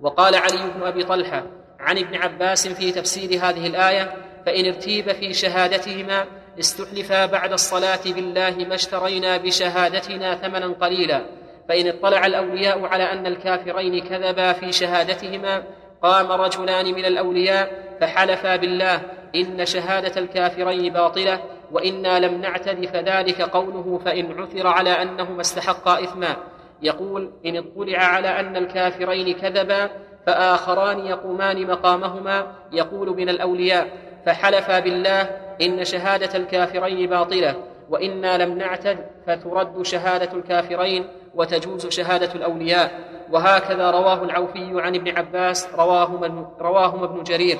وقال علي بن أبي طلحة عن ابن عباس في تفسير هذه الآية فإن ارتيب في شهادتهما استحلفا بعد الصلاة بالله ما اشترينا بشهادتنا ثمنا قليلا. فإن اطلع الأولياء على أن الكافرين كذبا في شهادتهما قام رجلان من الأولياء فحلفا بالله إن شهادة الكافرين باطلة وإنا لم نعتد فذلك قوله فإن عثر على أنهما استحقا إثما. يقول إن اطلع على أن الكافرين كذبا فآخران يقومان مقامهما يقول من الأولياء فحلفا بالله إن شهادة الكافرين باطلة وإنا لم نعتد فترد شهادة الكافرين وتجوز شهادة الأولياء. وهكذا رواه العوفي عن ابن عباس رواهما, رواهما ابن جرير.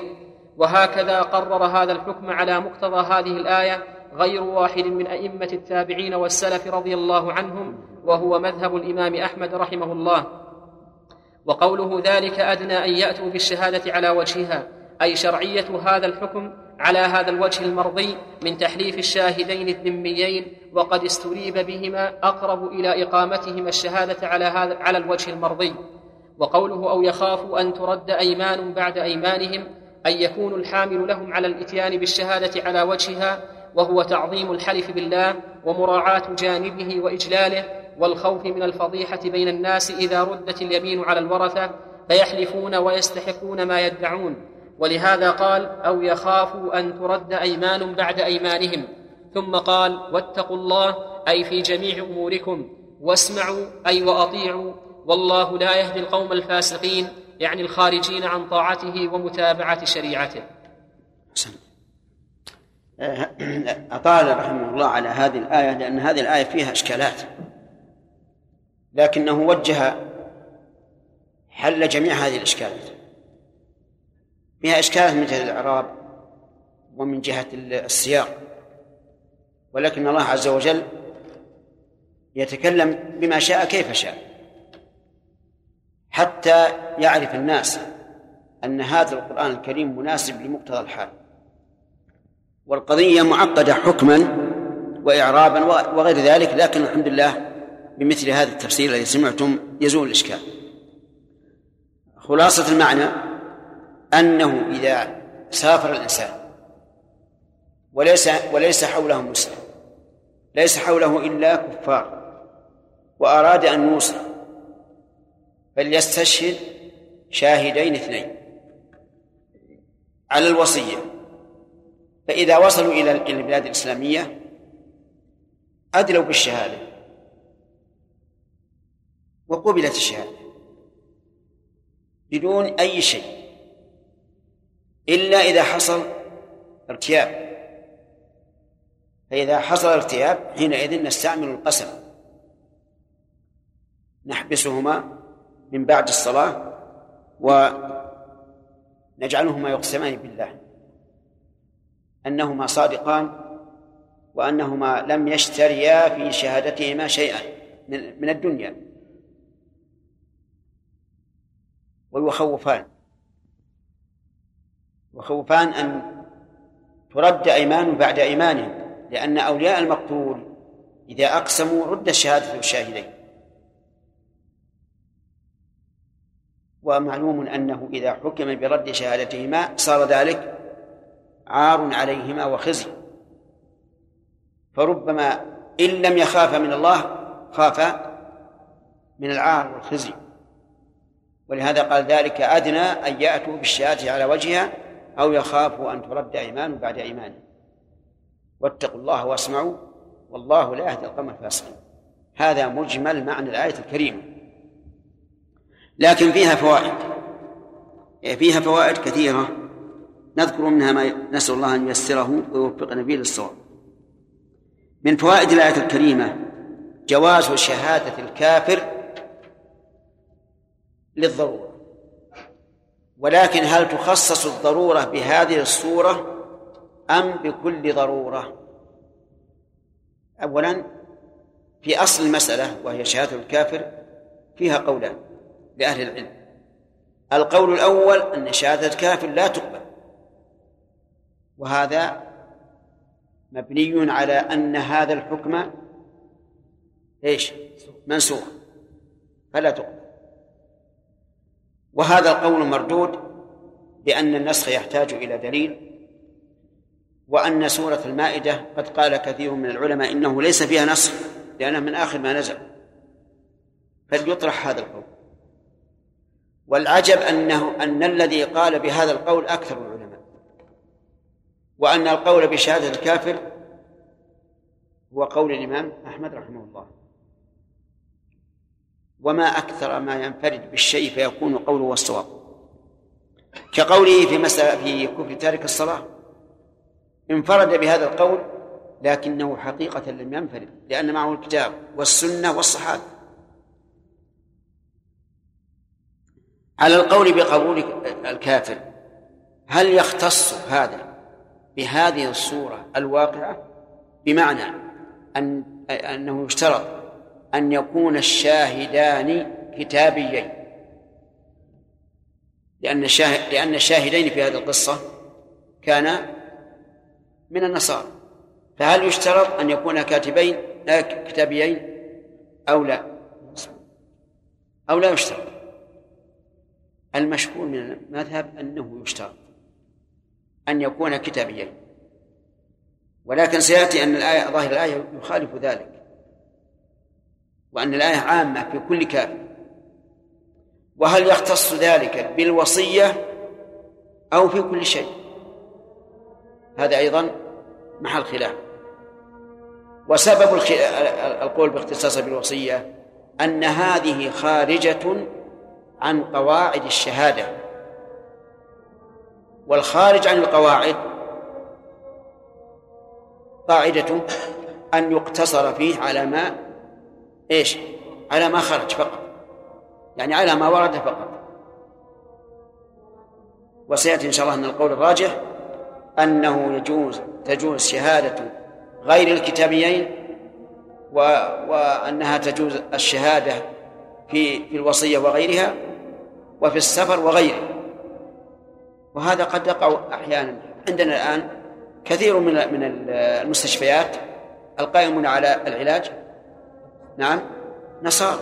وهكذا قرر هذا الحكم على مقتضى هذه الآية غير واحد من أئمة التابعين والسلف رضي الله عنهم وهو مذهب الإمام أحمد رحمه الله. وقوله ذلك أدنى أن يأتوا بالشهادة على وجهها. أي شرعية هذا الحكم على هذا الوجه المرضي من تحليف الشاهدين الذميين وقد استريب بهما أقرب إلى إقامتهما الشهادة على هذا على الوجه المرضي. وقوله أو يخافوا أن ترد أيمان بعد أيمانهم أن يكون الحامل لهم على الإتيان بالشهادة على وجهها وهو تعظيم الحلف بالله ومراعاة جانبه وإجلاله والخوف من الفضيحة بين الناس إذا ردت اليمين على الورثة فيحلفون ويستحقون ما يدعون. ولهذا قال أو يخافوا أن ترد أيمان بعد أيمانهم. ثم قال واتقوا الله أي في جميع أموركم واسمعوا أي وأطيعوا. والله لا يهدي القوم الفاسقين يعني الخارجين عن طاعته ومتابعة شريعته. أطال رحمه الله على هذه الآية لأن هذه الآية فيها إشكالات. لكنه وجه حل جميع هذه الإشكالات. فيها إشكالات من جهة الإعراب ومن جهة السياق. ولكن الله عز وجل يتكلم بما شاء كيف شاء حتى يعرف الناس أن هذا القرآن الكريم مناسب لمقتضى الحال. والقضية معقدة حكما وإعرابا وغير ذلك لكن الحمد لله بمثل هذا التفسير الذي سمعتم يزول الإشكال. خلاصة المعنى أنه إذا سافر الإنسان وليس وليس حوله مسلم ليس حوله إلا كفار وأراد أن يوصل فليستشهد شاهدين اثنين على الوصية. فإذا وصلوا إلى البلاد الإسلامية أدلوا بالشهادة. وقبلت الشهادة بدون أي شيء. إلا إذا حصل ارتياب. فإذا حصل ارتياب حينئذ نستعمل القسم. نحبسهما من بعد الصلاة ونجعلهما يقسمان بالله. أنهما صادقان وأنهما لم يشتريا في شهادتهما شيئا من الدنيا. ويخوفان. يخوفان أن ترد أيمان بعد أيمانهم لأن أولياء المقتول إذا أقسموا رد الشهادة الشاهدين. ومعلوم أنه إذا حكم برد شهادتهما صار ذلك عار عليهما وخزي. فربما إن لم يخاف من الله خاف من العار والخزي. ولهذا قال ذلك أدنى أن يأتوا بالشهادة على وجهها أو يخافوا أن ترد أيمان بعد أيمان واتقوا الله واسمعوا والله لا يهدي القوم الفاسقين. هذا مجمل معنى الآية الكريمة. لكن فيها فوائد. فيها فوائد كثيرة. نذكر منها ما نسأل الله أن ييسره ويوفقنا به للصواب. من فوائد الآية الكريمة جواز شهادة الكافر للضرورة. ولكن هل تخصص الضرورة بهذه الصورة أم بكل ضرورة؟ أولا في أصل المسألة وهي شهادة الكافر فيها قولان لأهل العلم. القول الأول أن شهادة الكافر لا تقبل. وهذا مبني على أن هذا الحكم إيش؟ منسوخ. فلا تقبل. وهذا القول مردود لأن النسخ يحتاج إلى دليل وأن سورة المائدة قد قال كثير من العلماء إنه ليس فيها نسخ لأنه من آخر ما نزل. فليطرح هذا القول. والعجب أنه أن الذي قال بهذا القول أكثر العلماء. وأن القول بشهادة الكافر هو قول الإمام أحمد رحمه الله. وما أكثر ما ينفرد بالشيء فيكون قوله والصواب. كقوله في مسألة في كفر تارك الصلاة انفرد بهذا القول لكنه حقيقة لم ينفرد لأن معه الكتاب والسنة والصحابة. على القول بقبول الكافر هل يختص هذا بهذه الصورة الواقعة؟ بمعنى أن أنه يشترط أن يكون الشاهدان كتابيين. لأن الشاهد لأن الشاهدين في هذه القصة كانا من النصارى. فهل يشترط أن يكون كاتبين كتابيين أو لا؟ أو لا يشترط. المشهور من المذهب أنه يشترط أن يكون كتابيين. ولكن سيأتي أن الآية ظاهر الآية يخالف ذلك. وأن الآية عامة في كل كافر وهل يختص ذلك بالوصية أو في كل شيء؟ هذا أيضا محل خلاف. وسبب القول باختصاصها بالوصية أن هذه خارجة عن قواعد الشهادة. والخارج عن القواعد قاعدة أن يقتصر فيه على ما إيش؟ على ما خرج فقط. يعني على ما ورد فقط. وسيأتي إن شاء الله أن القول الراجح أنه يجوز تجوز شهادة غير الكتابيين و... وأنها تجوز الشهادة في في الوصية وغيرها وفي السفر وغيره. وهذا قد يقع أحيانا. عندنا الآن كثير من من المستشفيات القائمون على العلاج نعم. نصارى.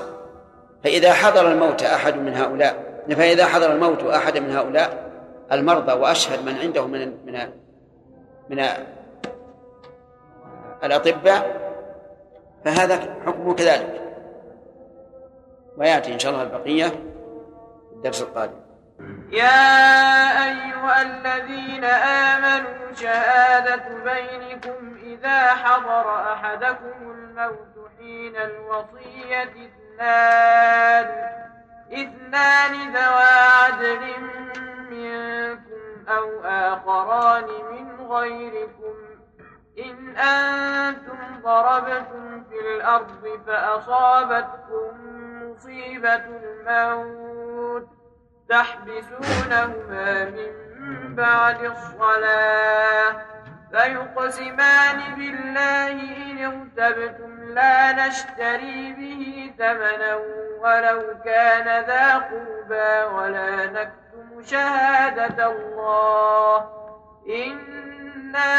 فإذا حضر الموت أحد من هؤلاء فإذا حضر الموت أحد من هؤلاء المرضى وأشهد من عنده من من من الأطباء فهذا حكمه كذلك. ويأتي إن شاء الله البقية الدرس القادم. يا أيها الذين آمنوا شهادة بينكم إذا حضر أحدكم الموت حين الوصية اثنان. اثنان ذوى عدل منكم أو آخران من غيركم. إن أنتم ضربتم في الأرض فأصابتكم مصيبة الموت. تحبسونهما من بعد الصلاة. فيقسمان بالله إن ارتبتم لا نشتري به ثمنا ولو كان ذا قربى ولا نكتم شهادة الله. إنا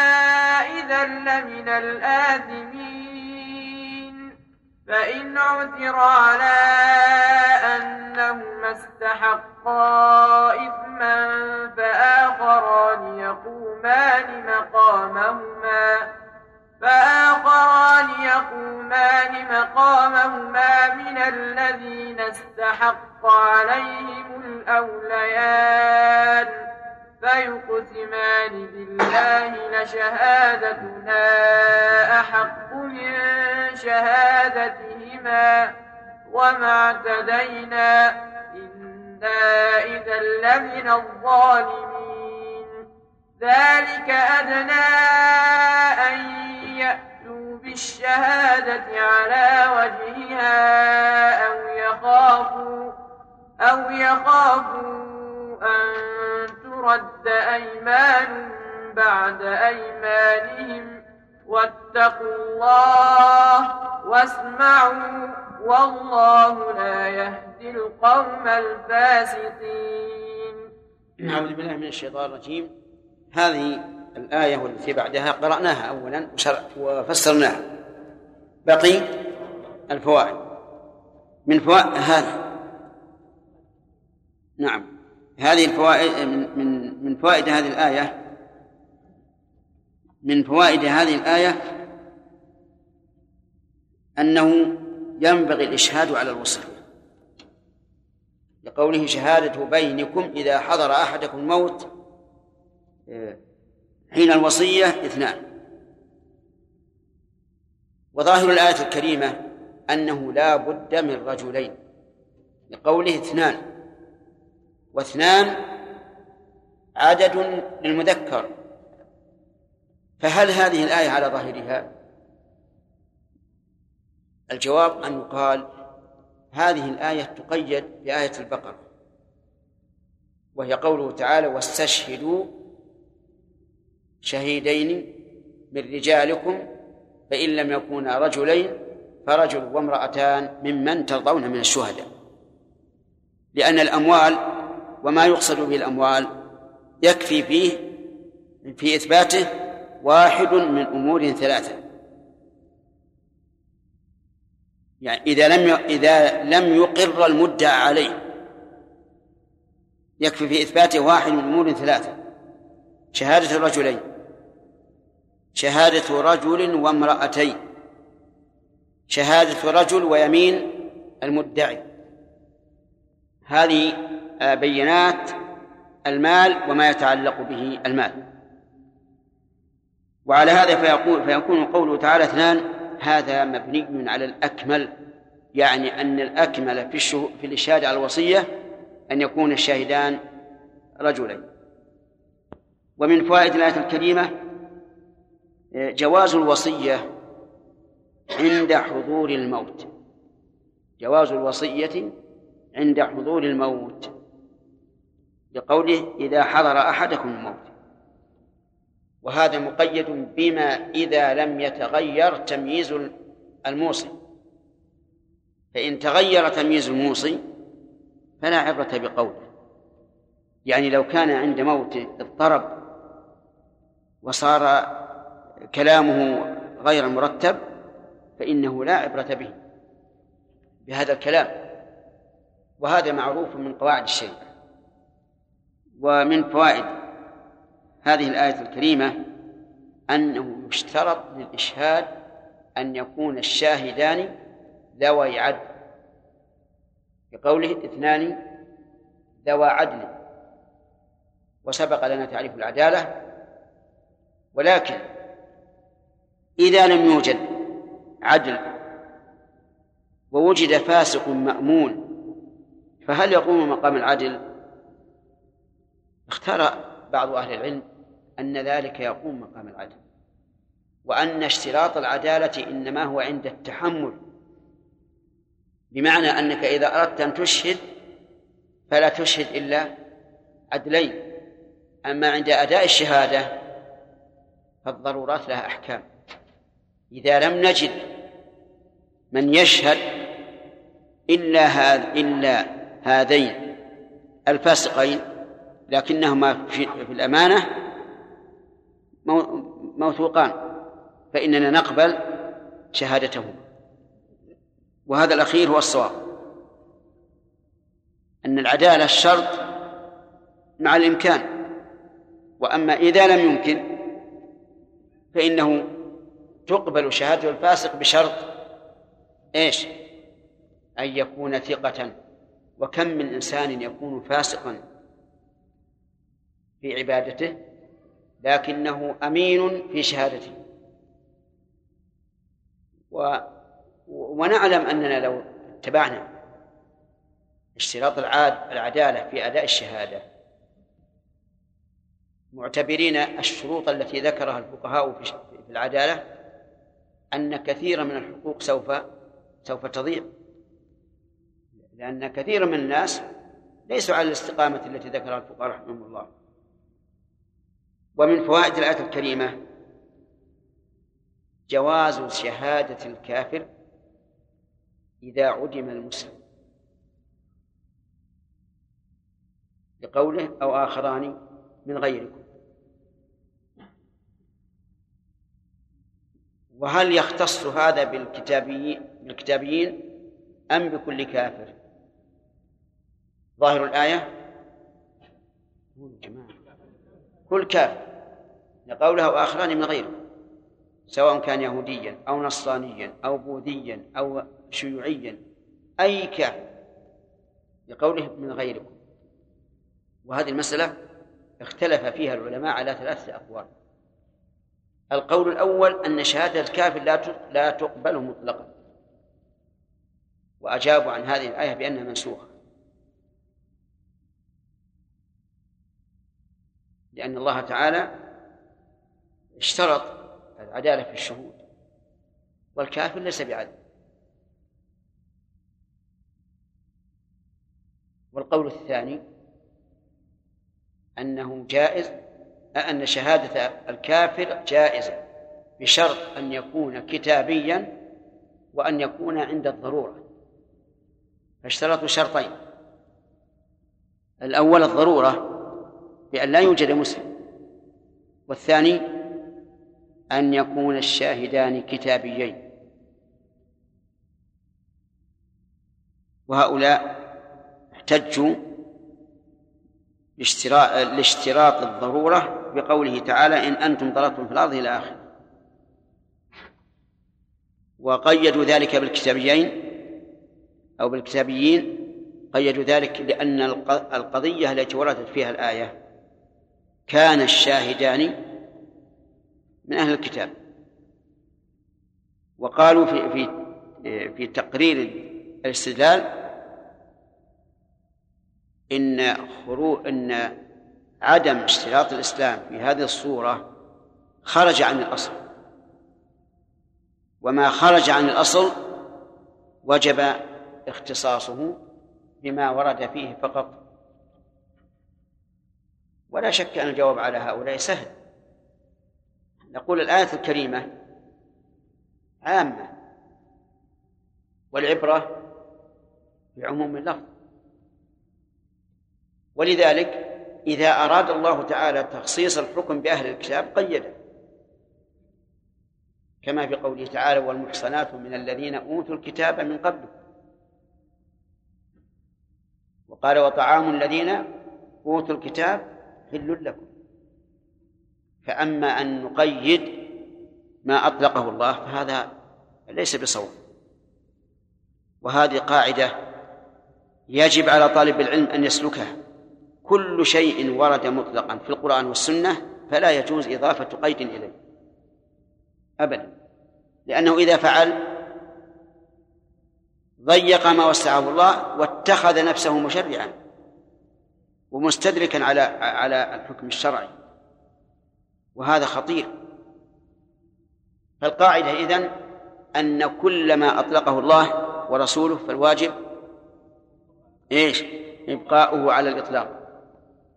إذا لمن الآثمين. فإن عثر على أنهما استحقا إثما فآخران يقومان مقامهما فآخران يقومان مقامهما من الذين استحق عليهم الأوليان فيقسمان بالله لشهادتنا أحق من شهادتهما وما اعتدينا. إذا لمن الظالمين ذلك أدنى أن يأتوا بالشهادة على وجهها أو يخافوا أو يخافوا أن ترد أيمان بعد أيمانهم واتقوا الله واسمعوا والله لا يهدي القوم الفاسقين. أعوذ بالله من الشيطان الرجيم. هذه الآية والتي بعدها قرأناها أولا وفسرناها. بقي الفوائد. من فوائد هذا نعم. هذه الفوائد من من من فوائد هذه الآية من فوائد هذه الآية أنه ينبغي الإشهاد على الوصية لقوله شهادة بينكم إذا حضر أحدكم الموت آه، حين الوصية اثنان. وظاهر الآية الكريمة أنه لا بد من رجلين. لقوله اثنان. واثنان عدد للمذكر. فهل هذه الآية على ظاهرها؟ الجواب أن يقال هذه الآية تقيد بآية البقرة وهي قوله تعالى واستشهدوا شهيدين من رجالكم فإن لم يكونا رجلين فرجل وامرأتان ممن ترضون من الشهداء لأن الأموال وما يقصد به الأموال يكفي فيه في إثباته واحد من أمور ثلاثة. يعني إذا لم إذا لم يقر المدعى عليه يكفي في إثباته واحد من أمور ثلاثة. شهادة الرجلين شهادة رجل وامرأتين شهادة رجل ويمين المدعي. هذه بينات المال وما يتعلق به المال. وعلى هذا فيقول فيكون قوله تعالى اثنان هذا مبني على الأكمل. يعني أن الأكمل في. في الإشهاد على الوصية أن يكون الشاهدان رجلين. ومن فوائد الآية الكريمة جواز الوصية عند حضور الموت. جواز الوصية عند حضور الموت. لقوله إذا حضر أحدكم الموت. وهذا مقيد بما إذا لم يتغير تمييز الموصي. فإن تغير تمييز الموصي فلا عبرة بقوله. يعني لو كان عند موته اضطرب وصار كلامه غير مرتب فإنه لا عبرة به بهذا الكلام. وهذا معروف من قواعد الشريعة ومن فوائد هذه الآية الكريمة أنه يشترط للإشهاد أن يكون الشاهدان ذوي عدل. بقوله اثنان ذوى عدل. وسبق لنا تعريف العدالة. ولكن إذا لم يوجد عدل ووجد فاسق مأمون فهل يقوم مقام العدل؟ اختار بعض أهل العلم أن ذلك يقوم مقام العدل وأن اشتراط العدالة إنما هو عند التحمل بمعنى أنك إذا أردت أن تشهد فلا تشهد إلا عدلين أما عند أداء الشهادة فالضرورات لها أحكام. إذا لم نجد من يشهد إلا هذا إلا هذين الفاسقين لكنهما في الأمانة موثوقان فإننا نقبل شهادتهما وهذا الأخير هو الصواب أن العدالة شرط مع الإمكان. وأما إذا لم يمكن فإنه تقبل شهادة الفاسق بشرط إيش؟ أن يكون ثقة. وكم من إنسان يكون فاسقا في عبادته؟ لكنه أمين في شهادته. و ونعلم أننا لو اتبعنا اشتراط العاد العدالة في أداء الشهادة معتبرين الشروط التي ذكرها الفقهاء في العدالة أن كثيرا من الحقوق سوف سوف تضيع. لأن كثيرا من الناس ليسوا على الاستقامة التي ذكرها الفقهاء رحمهم الله. ومن فوائد الآية الكريمة جواز شهادة الكافر إذا عدم المسلم. لقوله أو آخران من غيركم. وهل يختص هذا بالكتابيين بالكتابيين أم بكل كافر؟ ظاهر الآية. كل كافر لقولها وآخران من غيره سواء كان يهوديا أو نصرانيا أو بوذيا أو شيوعيا أي كافر لقوله من غيركم. وهذه المسألة اختلف فيها العلماء على ثلاثة أقوال. القول الأول أن شهادة الكافر لا لا تقبل مطلقا. وأجابوا عن هذه الآية بأنها منسوخة. لأن الله تعالى اشترط العدالة في الشهود والكافر ليس بعدل. والقول الثاني أنه جائز أن شهادة الكافر جائزة بشرط أن يكون كتابيا وأن يكون عند الضرورة. فاشترطوا شرطين. الأول الضرورة بأن لا يوجد مسلم. والثاني أن يكون الشاهدان كتابيين. وهؤلاء احتجوا لاشتراط الضرورة بقوله تعالى إن أنتم ضربتم في الأرض إلى آخره. وقيدوا ذلك بالكتابيين أو بالكتابيين قيدوا ذلك لأن القضية التي وردت فيها الآية كان الشاهدان من أهل الكتاب. وقالوا في في في تقرير الاستدلال إن خروج إن عدم اشتراط الإسلام في هذه الصورة خرج عن الأصل. وما خرج عن الأصل وجب اختصاصه بما ورد فيه فقط ولا شك أن الجواب على هؤلاء سهل. نقول الآية الكريمة عامة والعبرة بعموم اللفظ. ولذلك إذا أراد الله تعالى تخصيص الحكم بأهل الكتاب قيده. كما في قوله تعالى والمحصنات من الذين أوتوا الكتاب من قبل وقال وطعام الذين أوتوا الكتاب حل لكم. فأما أن نقيد ما أطلقه الله فهذا ليس بصواب. وهذه قاعدة يجب على طالب العلم أن يسلكها. كل شيء ورد مطلقا في القرآن والسنة فلا يجوز إضافة قيد إليه. أبدا. لأنه إذا فعل ضيق ما وسعه الله واتخذ نفسه مشرعا. ومستدركا على على الحكم الشرعي. وهذا خطير. فالقاعدة إذن أن كل ما أطلقه الله ورسوله فالواجب إيش؟ إبقاؤه على الإطلاق.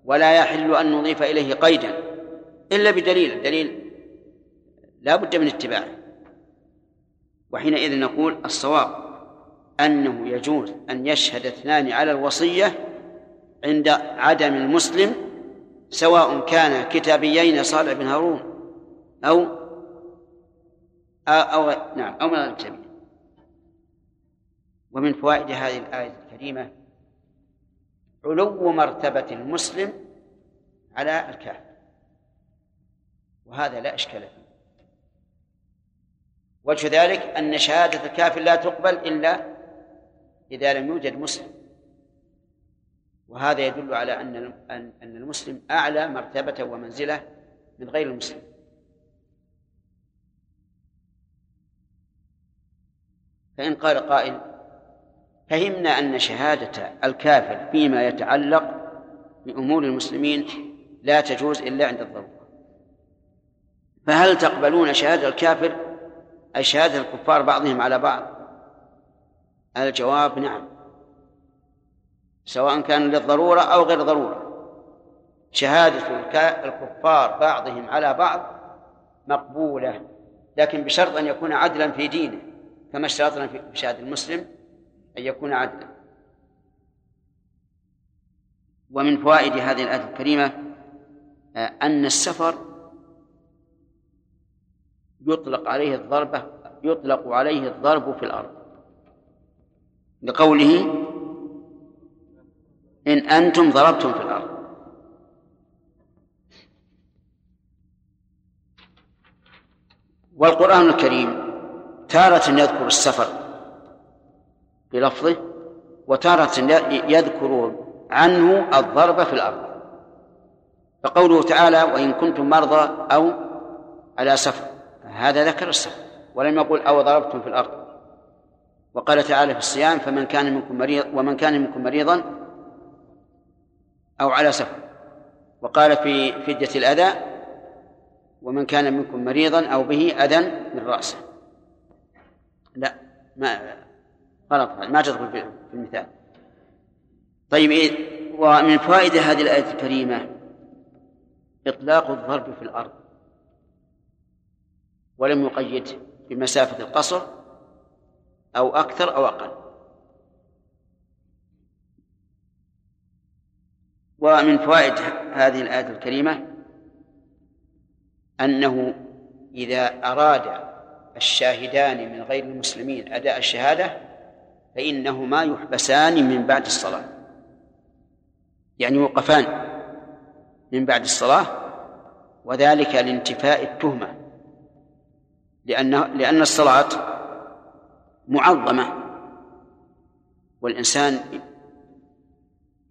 ولا يحل أن نضيف إليه قيدا إلا بدليل. الدليل لا بد من اتباعه. وحينئذ نقول الصواب أنه يجوز أن يشهد اثنان على الوصية عند عدم المسلم سواء كان كتابيين صالح بن هارون أو أو, نعم أو من الكتابيين ومن فوائد هذه الآية الكريمة علو مرتبة المسلم على الكافر. وهذا لا إشكال فيه. وجه ذلك أن شهادة الكافر لا تقبل إلا إذا لم يوجد مسلم. وهذا يدل على أن أن المسلم أعلى مرتبة ومنزلة من غير المسلم. فإن قال قائل فهمنا أن شهادة الكافر فيما يتعلق بأمور المسلمين لا تجوز إلا عند الضرورة. فهل تقبلون شهادة الكافر أي شهادة الكفار بعضهم على بعض؟ الجواب نعم. سواء كان للضرورة أو غير ضرورة. شهادة الكفار بعضهم على بعض مقبولة لكن بشرط أن يكون عدلا في دينه كما اشترطنا في شهادة المسلم أن يكون عدلا. ومن فوائد هذه الآية الكريمة آه، أن السفر يطلق عليه الضربة يطلق عليه الضرب في الأرض. لقوله إن أنتم ضربتم في الأرض. والقرآن الكريم تارة يذكر السفر بلفظه وتارة يذكر عنه الضرب في الأرض. فقوله تعالى وإن كنتم مرضى أو على سفر هذا ذكر السفر ولم يقل أو ضربتم في الأرض وقال تعالى في الصيام فمن كان منكم مريض ومن كان منكم مريضا أو على سفر. وقال في فدية الأذى ومن كان منكم مريضا أو به أذى من رأسه. لا ما غلط ما تدخل في المثال. طيب إيه ومن فوائد هذه الآية الكريمة إطلاق الضرب في الأرض. ولم يقيد بمسافة القصر أو أكثر أو أقل. ومن فوائد هذه الآية الكريمة أنه إذا أراد الشاهدان من غير المسلمين أداء الشهادة فإنهما يحبسان من بعد الصلاة. يعني يوقفان من بعد الصلاة وذلك لانتفاء التهمة لأن لأن الصلاة معظمة والإنسان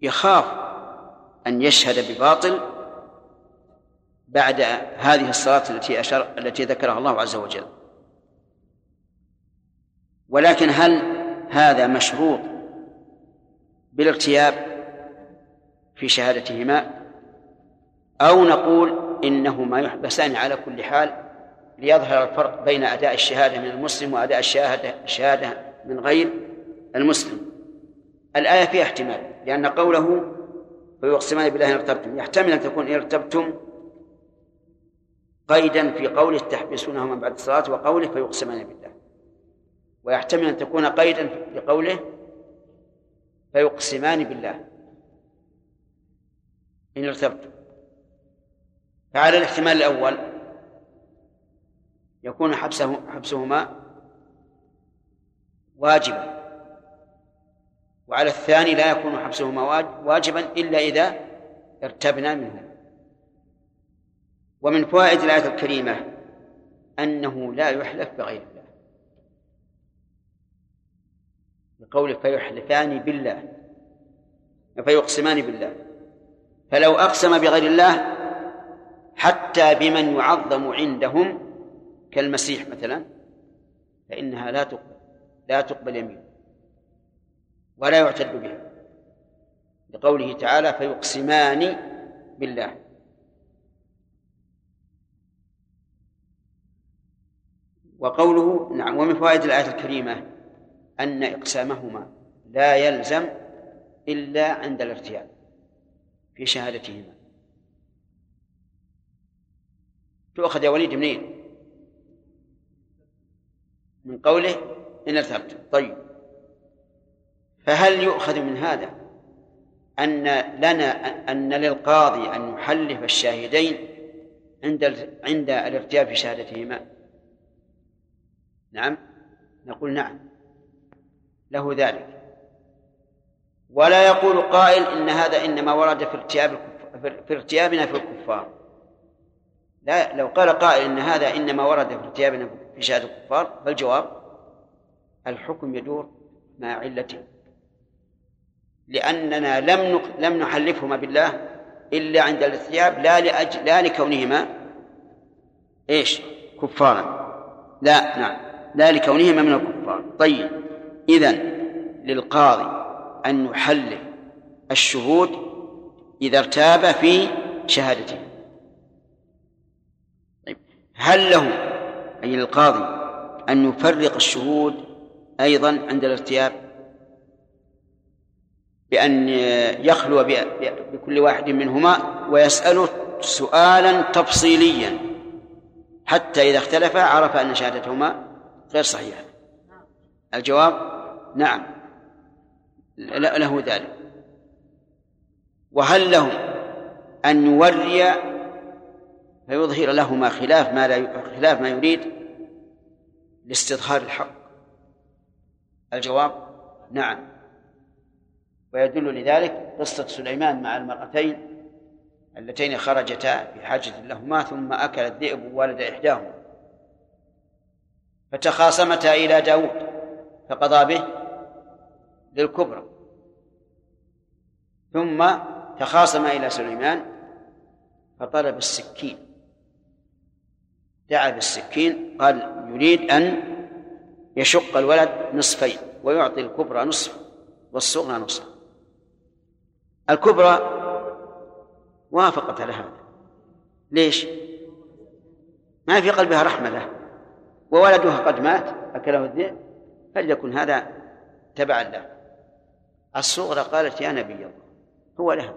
يخاف أن يشهد بباطل بعد هذه الصلاة التي أشار التي ذكرها الله عز وجل. ولكن هل هذا مشروط بالارتياب في شهادتهما؟ أو نقول إنهما يحبسان على كل حال ليظهر الفرق بين أداء الشهادة من المسلم وأداء الشهادة الشهادة من غير المسلم. الآية فيها احتمال لأن قوله فيقسمان بالله إن ارتبتم. يحتمل أن تكون إن ارتبتم قيدا في قوله تحبسونهما بعد الصلاة وقوله فيقسمان بالله. ويحتمل أن تكون قيدا في قوله فيقسمان بالله. إن ارتبتم. فعلى الاحتمال الأول يكون حبسه حبسهما واجبا. وعلى الثاني لا يكون حبسهما واجبا إلا إذا ارتبنا منهما. ومن فوائد الآية الكريمة أنه لا يحلف بغير الله. بقوله فيحلفان بالله فيقسمان بالله. فلو أقسم بغير الله حتى بمن يعظم عندهم كالمسيح مثلا فإنها لا تقبل لا تقبل يمين ولا يعتد بها. لقوله تعالى فيقسمان بالله. وقوله نعم ومن فوائد الآية الكريمة أن إقسامهما لا يلزم إلا عند الارتياب في شهادتهما. تؤخذ يا وليد منين؟ من قوله إن ارتبت. طيب. فهل يؤخذ من هذا أن لنا أن للقاضي أن يحلف الشاهدين عند عند الارتياب في شهادتهما نعم. نقول نعم. له ذلك. ولا يقول قائل إن هذا إنما ورد في ارتياب في ارتيابنا في الكفار. لا لو قال قائل إن هذا إنما ورد في ارتيابنا في شهادة الكفار فالجواب الحكم يدور مع علته. لأننا لم لم نحلفهما بالله إلا عند الارتياب لا لأجل لا لكونهما إيش؟ كفارا. لا نعم. لا لكونهما من الكفار. طيب. إذن للقاضي أن يحلل الشهود إذا ارتاب في شهادته. طيب. هل له أي للقاضي أن يفرق الشهود أيضا عند الارتياب بأن يخلو بكل واحد منهما ويسأله سؤالا تفصيليا. حتى إذا اختلفا عرف أن شهادتهما غير صحيحة. الجواب نعم. له ذلك. وهل له أن يوري فيظهر لهما خلاف ما لا خلاف ما يريد؟ لاستظهار الحق. الجواب نعم. ويدل لذلك قصة سليمان مع المرأتين اللتين خرجتا في حاجة لهما ثم أكل الذئب ولد إحداهما. فتخاصمتا إلى داود فقضى به للكبرى. ثم تخاصم إلى سليمان فطلب السكين. دعا بالسكين قال يريد أن يشق الولد نصفين ويعطي الكبرى نصف والصغرى نصف الكبرى وافقت على هذا. ليش؟ ما في قلبها رحمة له وولدها قد مات أكله الذئب فليكن هذا تبعا له. الصغرى قالت يا نبي الله هو لها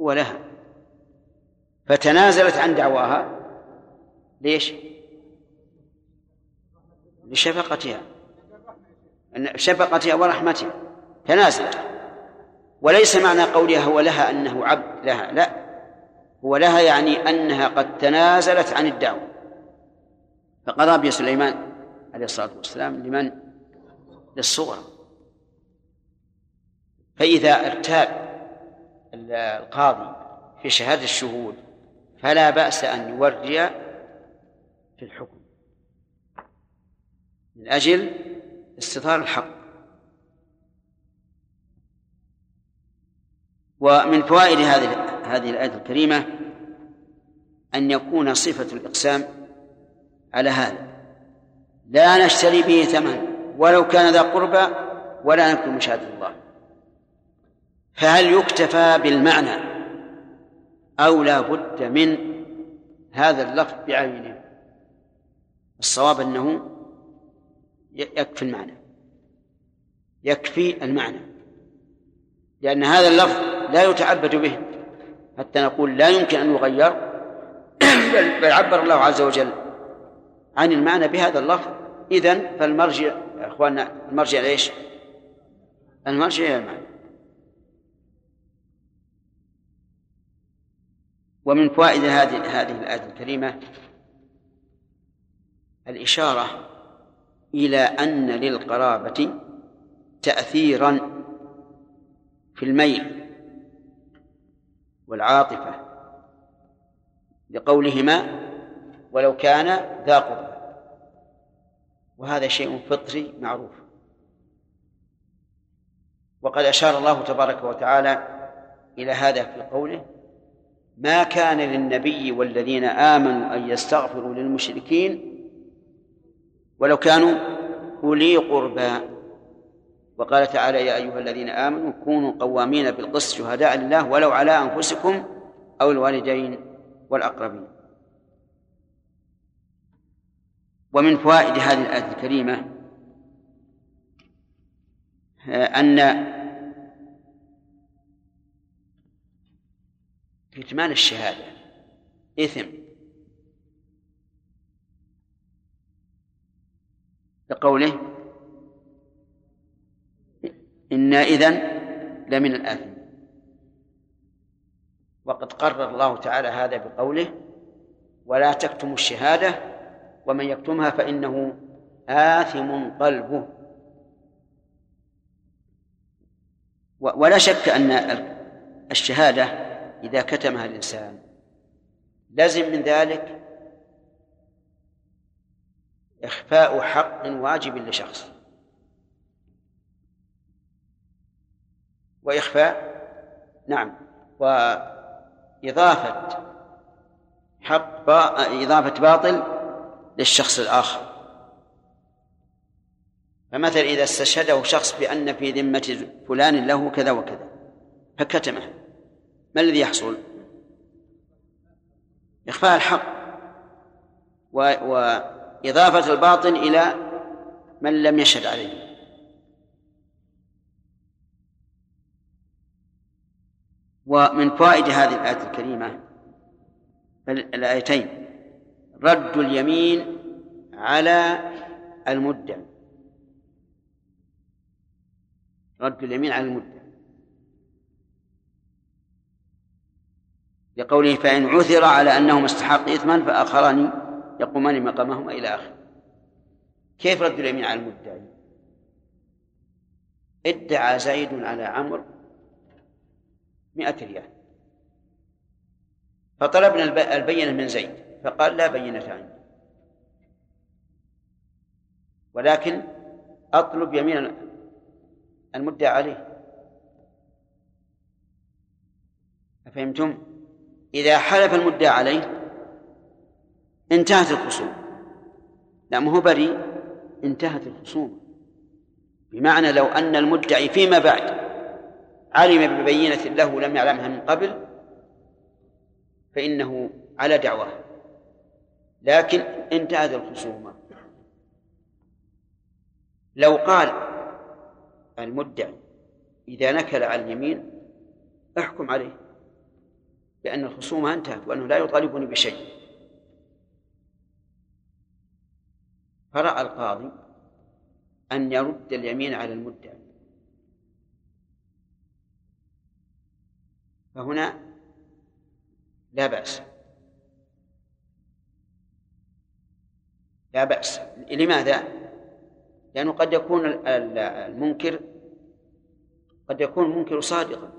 هو لها. فتنازلت عن دعواها ليش؟ لشفقتها شفقتها ورحمتها. تنازلت. وليس معنى قولها هو لها أنه عبد لها لا. هو لها يعني أنها قد تنازلت عن الدعوة. فقضى بها سليمان عليه الصلاة والسلام لمن؟ للصغرى. فإذا ارتاب القاضي في شهادة الشهود فلا بأس أن يوري في الحكم من أجل استظهار الحق. ومن فوائد هذه هذه الآية الكريمة أن يكون صفة الإقسام على هذا. لا نشتري به ثمن ولو كان ذا قربى ولا نكتم مشاهدة الله. فهل يكتفى بالمعنى أو لا بد من هذا اللفظ بعينه؟ الصواب أنه يكفي المعنى. يكفي المعنى. لأن هذا اللفظ لا يتعبد به. حتى نقول لا يمكن أن يغير. بل عبر الله عز وجل عن المعنى بهذا اللفظ. إذن فالمرجع يا إخواننا المرجع ليش؟ المرجع إلى المعنى. ومن فوائد هذه هذه الآية الكريمة الإشارة إلى أن للقرابة تأثيرا في الميل. والعاطفة لقولهما ولو كان ذا قربى. وهذا شيء فطري معروف. وقد أشار الله تبارك وتعالى إلى هذا في قوله ما كان للنبي والذين آمنوا أن يستغفروا للمشركين ولو كانوا أولي قربى. وقال تعالى يا أيها الذين آمنوا كونوا قوامين بالقسط شهداء لله ولو على أنفسكم أو الوالدين والأقربين. ومن فوائد هذه الآية الكريمة أن كتمان الشهادة إثم. لقوله إنا إذن لمن الآثمين وقد قرر الله تعالى هذا بقوله ولا تكتموا الشهادة ومن يكتمها فإنه آثم قلبه. ولا شك أن الشهادة إذا كتمها الإنسان لزم من ذلك إخفاء حق واجب لشخص. وإخفاء. نعم. وإضافة حق با... إضافة باطل للشخص الآخر. فمثلا إذا استشهده شخص بأن في ذمة فلان له كذا وكذا. فكتمه ما الذي يحصل؟ إخفاء الحق. و... وإضافة الباطل إلى من لم يشهد عليه. ومن فوائد هذه الآية الكريمة الآيتين رد اليمين على المدعي رد اليمين على المدعي لقوله فإن عثر على أنهما استحق إثما فآخران يقومان مقامهما إلى آخره. كيف رد اليمين على المدعي ادعى زيد على عمرو مئة ريال. فطلبنا البينة من زيد فقال لا بينة عندي. ولكن أطلب يمين المدعى عليه. أفهمتم؟ إذا حلف المدعى عليه انتهت الخصومة. لا ما هو بريء انتهت الخصومة. بمعنى لو أن المدعي فيما بعد علم ببينة له لم يعلمها من قبل فإنه على دعواه لكن انتهت الخصومة. لو قال المدعي إذا نكل على اليمين احكم عليه بأن الخصومة انتهت وأنه لا يطالبني بشيء. فرأى القاضي أن يرد اليمين على المدعي. فهنا لا بأس. لا بأس. لماذا؟ لأنه قد يكون المنكر قد يكون المنكر صادقا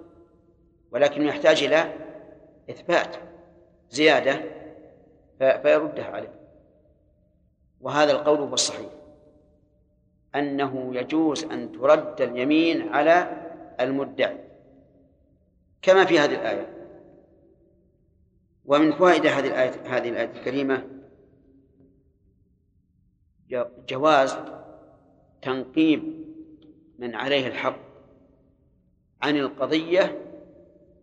ولكن يحتاج إلى إثبات زيادة فيردها عليه. وهذا القول هو الصحيح. أنه يجوز أن ترد اليمين على المدعي. كما في هذه الآية. ومن فوائد هذه الآية هذه الآية الكريمة جواز تنقيب من عليه الحق عن القضية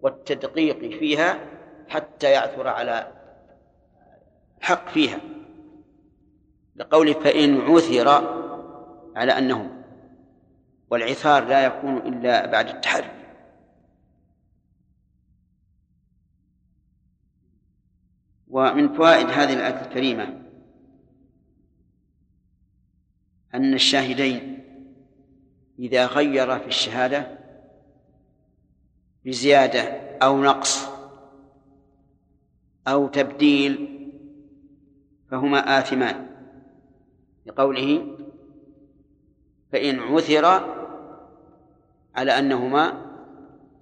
والتدقيق فيها حتى يعثر على حق فيها. لقوله فإن عثر على أنهم والعثار لا يكون إلا بعد التحري. ومن فوائد هذه الآية الكريمة أن الشاهدين إذا غير في الشهادة بزيادة أو نقص أو تبديل فهما آثمان لقوله فإن عثر على أنهما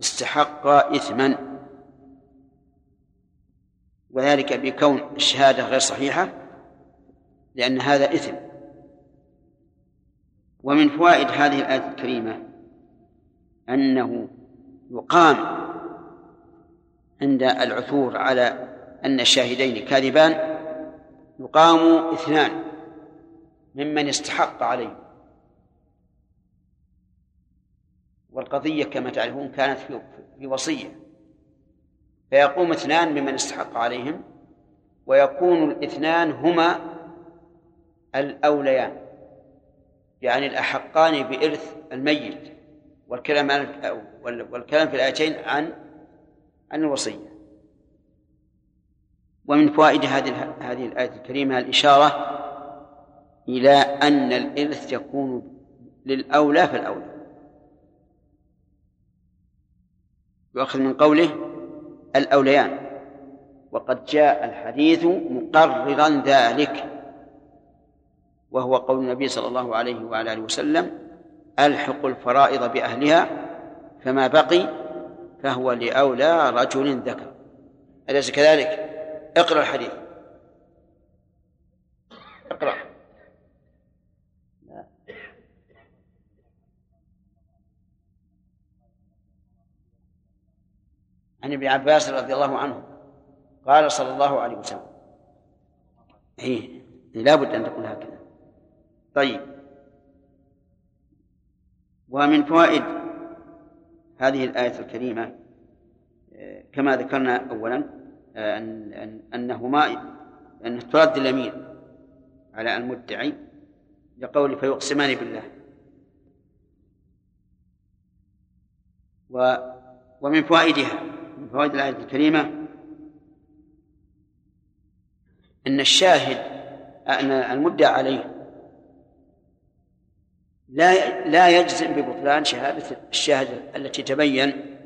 استحقا إثما وذلك بكون الشهادة غير صحيحة لأن هذا إثم. ومن فوائد هذه الآية الكريمة أنه يقام عند العثور على أن الشاهدين كاذبان يقام اثنان ممن استحق عليه والقضية كما تعرفون كانت في وصية. فيقوم اثنان ممن استحق عليهم ويكون الاثنان هما الأوليان يعني الأحقان بإرث الميت والكلام والكلام في الآيتين عن عن الوصية. ومن فوائد هذه هذه الآية الكريمة الإشارة إلى أن الإرث يكون للأولى فالأولى. يؤخذ من قوله الأوليان. وقد جاء الحديث مقررا ذلك وهو قول النبي صلى الله عليه وعلى آله وسلم ألحق الفرائض بأهلها فما بقي فهو لأولى رجل ذكر. أليس كذلك؟ اقرأ الحديث. اقرأ. عن ابن عباس رضي الله عنه قال صلى الله عليه وسلم. إيه لا بد أن تكون هكذا. طيب. ومن فوائد هذه الآية الكريمة كما ذكرنا أولا أن أنهما أن ترد اليمين على المدعي لقول فيقسمان بالله. و ومن فوائدها فوائد الآية الكريمة أن الشاهد أن المدعى عليه لا لا يجزم ببطلان شهادة الشاهد التي تبين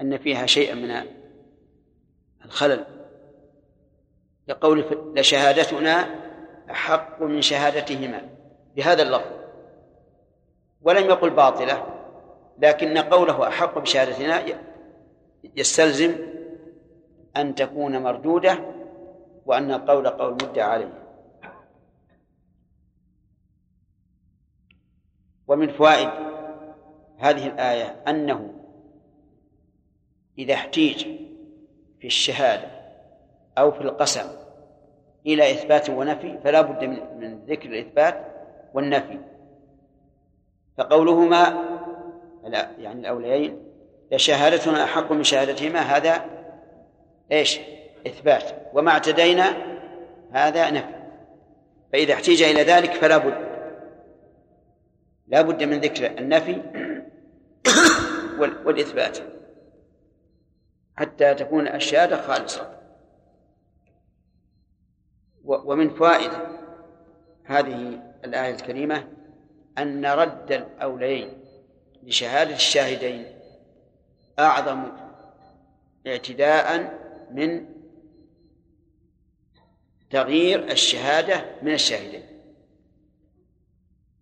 أن فيها شيئا من الخلل. لقول لشهادتنا أحق من شهادتهما بهذا اللفظ. ولم يقل باطلة لكن قوله أحق بشهادتنا يستلزم أن تكون مردودة وأن القول قول مدعى عليه. ومن فوائد هذه الآية أنه إذا احتيج في الشهادة أو في القسم إلى إثبات ونفي فلا بد من ذكر الإثبات والنفي. فقولهما يعني الأوليين لشهادتنا أحق من شهادتهما هذا إيش؟ إثبات. وما اعتدينا هذا نفي. فإذا احتيج إلى ذلك فلا بد. لا بد من ذكر النفي والإثبات. حتى تكون الشهادة خالصة. ومن فوائد هذه الآية الكريمة أن رد الأولين لشهادة الشاهدين. أعظم اعتداء من تغيير الشهادة من الشاهدين.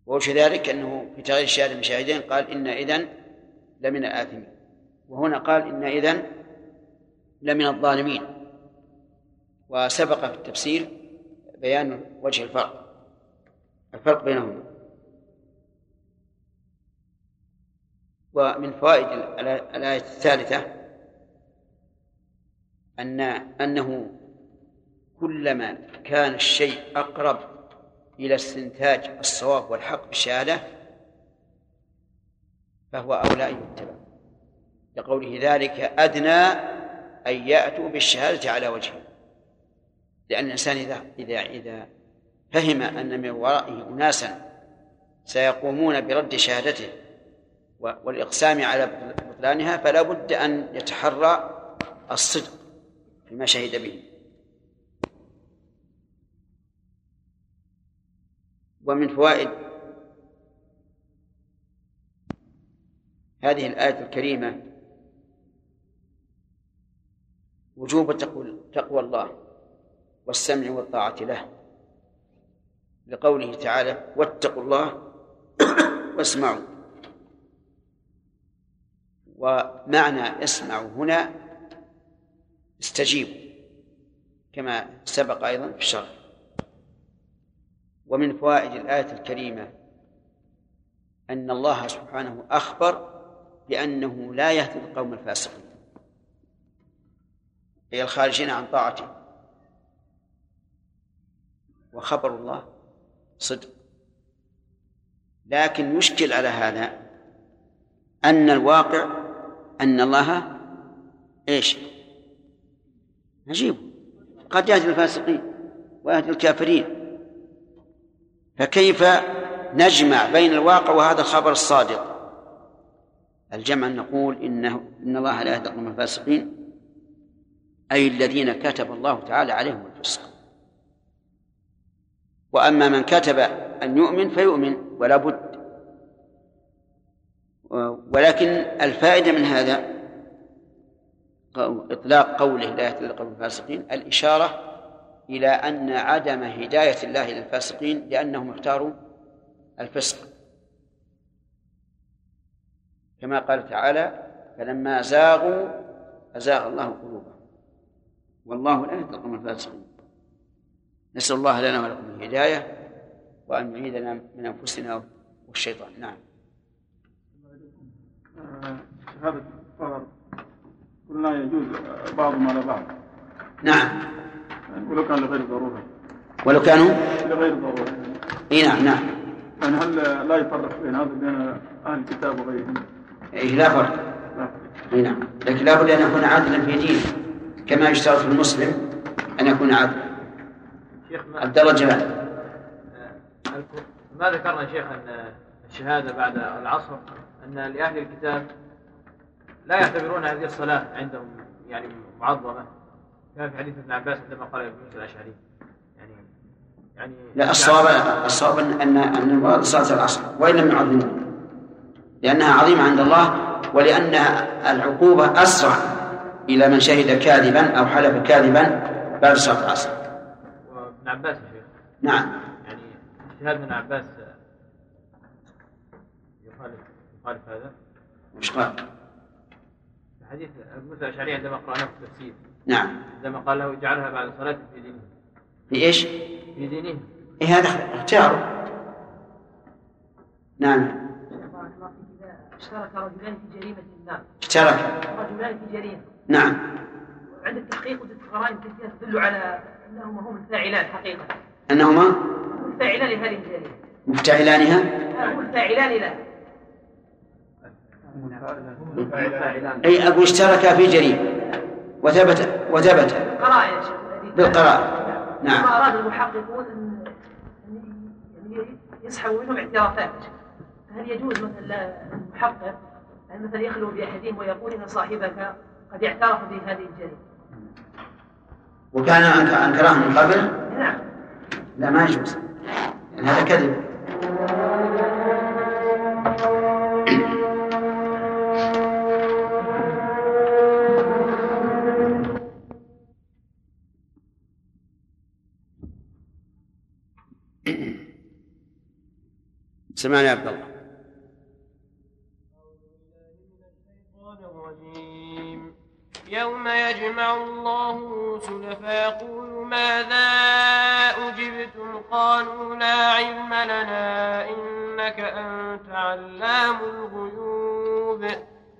ووجه ذلك أنه في تغيير الشهادة من شاهدين قال إن إذن لمن الآثمين. وهنا قال إن إذن لمن الظالمين. وسبق في التفسير بيان وجه الفرق. الفرق بينهما. ومن فوائد الآية الثالثة أن أنه كلما كان الشيء أقرب إلى استنتاج الصواب والحق بالشهادة فهو أولى أن يتبع. لقوله ذلك أدنى أن يأتوا بالشهادة على وجهه. لأن الإنسان إذا إذا إذا فهم أن من ورائه أناسا سيقومون برد شهادته والإقسام على بطلانها فلا بد أن يتحرى الصدق فيما شهد به. ومن فوائد هذه الآية الكريمة وجوب تقوى الله والسمع والطاعة له لقوله تعالى واتقوا الله واسمعوا. ومعنى اسمعوا هنا استجيبوا كما سبق أيضا في الشرح. ومن فوائد الآية الكريمة أن الله سبحانه أخبر بأنه لا يهدي القوم الفاسقين أي الخارجين عن طاعته. وخبر الله صدق. لكن يشكل على هذا أن الواقع أن الله إيش؟ عجيب. قد يهدي الفاسقين ويهدي الكافرين. فكيف نجمع بين الواقع وهذا الخبر الصادق؟ الجمع نقول إنه إن الله لا يهدي القوم الفاسقين أي الذين كتب الله تعالى عليهم الفسق. وأما من كتب أن يؤمن فيؤمن ولا بد ولكن الفائدة من هذا إطلاق قوله لا يهدي القوم الفاسقين الإشارة إلى أن عدم هداية الله للفاسقين لأنهم اختاروا الفسق. كما قال تعالى فلما زاغوا أزاغ الله قلوبهم. والله لا يهدي القوم الفاسقين. نسأل الله لنا ولكم الهداية وأن يعيذنا من أنفسنا والشيطان. نعم. شهادة قلنا يجوز بعضهم على بعض. نعم. ولو كان لغير ضرورة. ولو كانوا؟ لغير ضرورة. إي نعم نعم. يعني هل لا يفرق بين هذا بين أهل الكتاب وغيرهم؟ إي لا فرق. لا. إي نعم. لكن لابد أن يكون عادلا في دينه. كما يشترط في المسلم أن يكون عادلا. شيخ ما, عبد الله جلال آه، ما ذكرنا شيخ ان الشهادة بعد العصر أن لأهل الكتاب لا يعتبرون هذه الصلاة عندهم يعني معظمة. كان في حديث ابن عباس عندما قال ابن موسى الأشعري يعني يعني لا الصواب الصواب ان المراد صلاة العصر وإن لم يعظموها لأنها عظيمة عند الله ولانها العقوبة أسرع إلى من شهد كاذبا أو حلف كاذبا بعد صلاة العصر. وابن عباس يا شيخ. نعم. يعني اجتهاد ابن عباس يخالف يخالف هذا؟ وش قال؟ حديث ابو موسى الأشعري عندما قرأناه في التفسير. نعم. عندما قال له اجعلها بعد صلاة في دينه. في إيش؟ في دينه. إيه هذا اختياره. نعم. اشترك رجلان في جريمة ما اشترك. رجلان في جريمة. نعم. عند التحقيق وجدت قرائن كثيرة تدل على أنهما هم الفاعلان حقيقة. أنهما؟ هم الفاعلان لهذه الجريمة. مفتعلانها؟ هم الفاعلان لها. أي أقول اشترك في جريمة وثبت وثبت. قرائن يا شيخ هذه بالقراءة نعم. ثم أراد المحققون أن يعني يسحبوا منهم اعترافات. هل يجوز مثلا المحقق أن مثلا يخلو بأحدهم ويقول إن صاحبك قد اعترف بهذه الجريمة وكان أنك- أنكراه من قبل؟ نعم. لا ما يجوز. لأن هذا كذب. سمعنا يا عبد الله. يوم يجمع الله الرسل فيقول ماذا أجبتم؟ قالوا لا علم لنا إنك أنت علام الغيوب.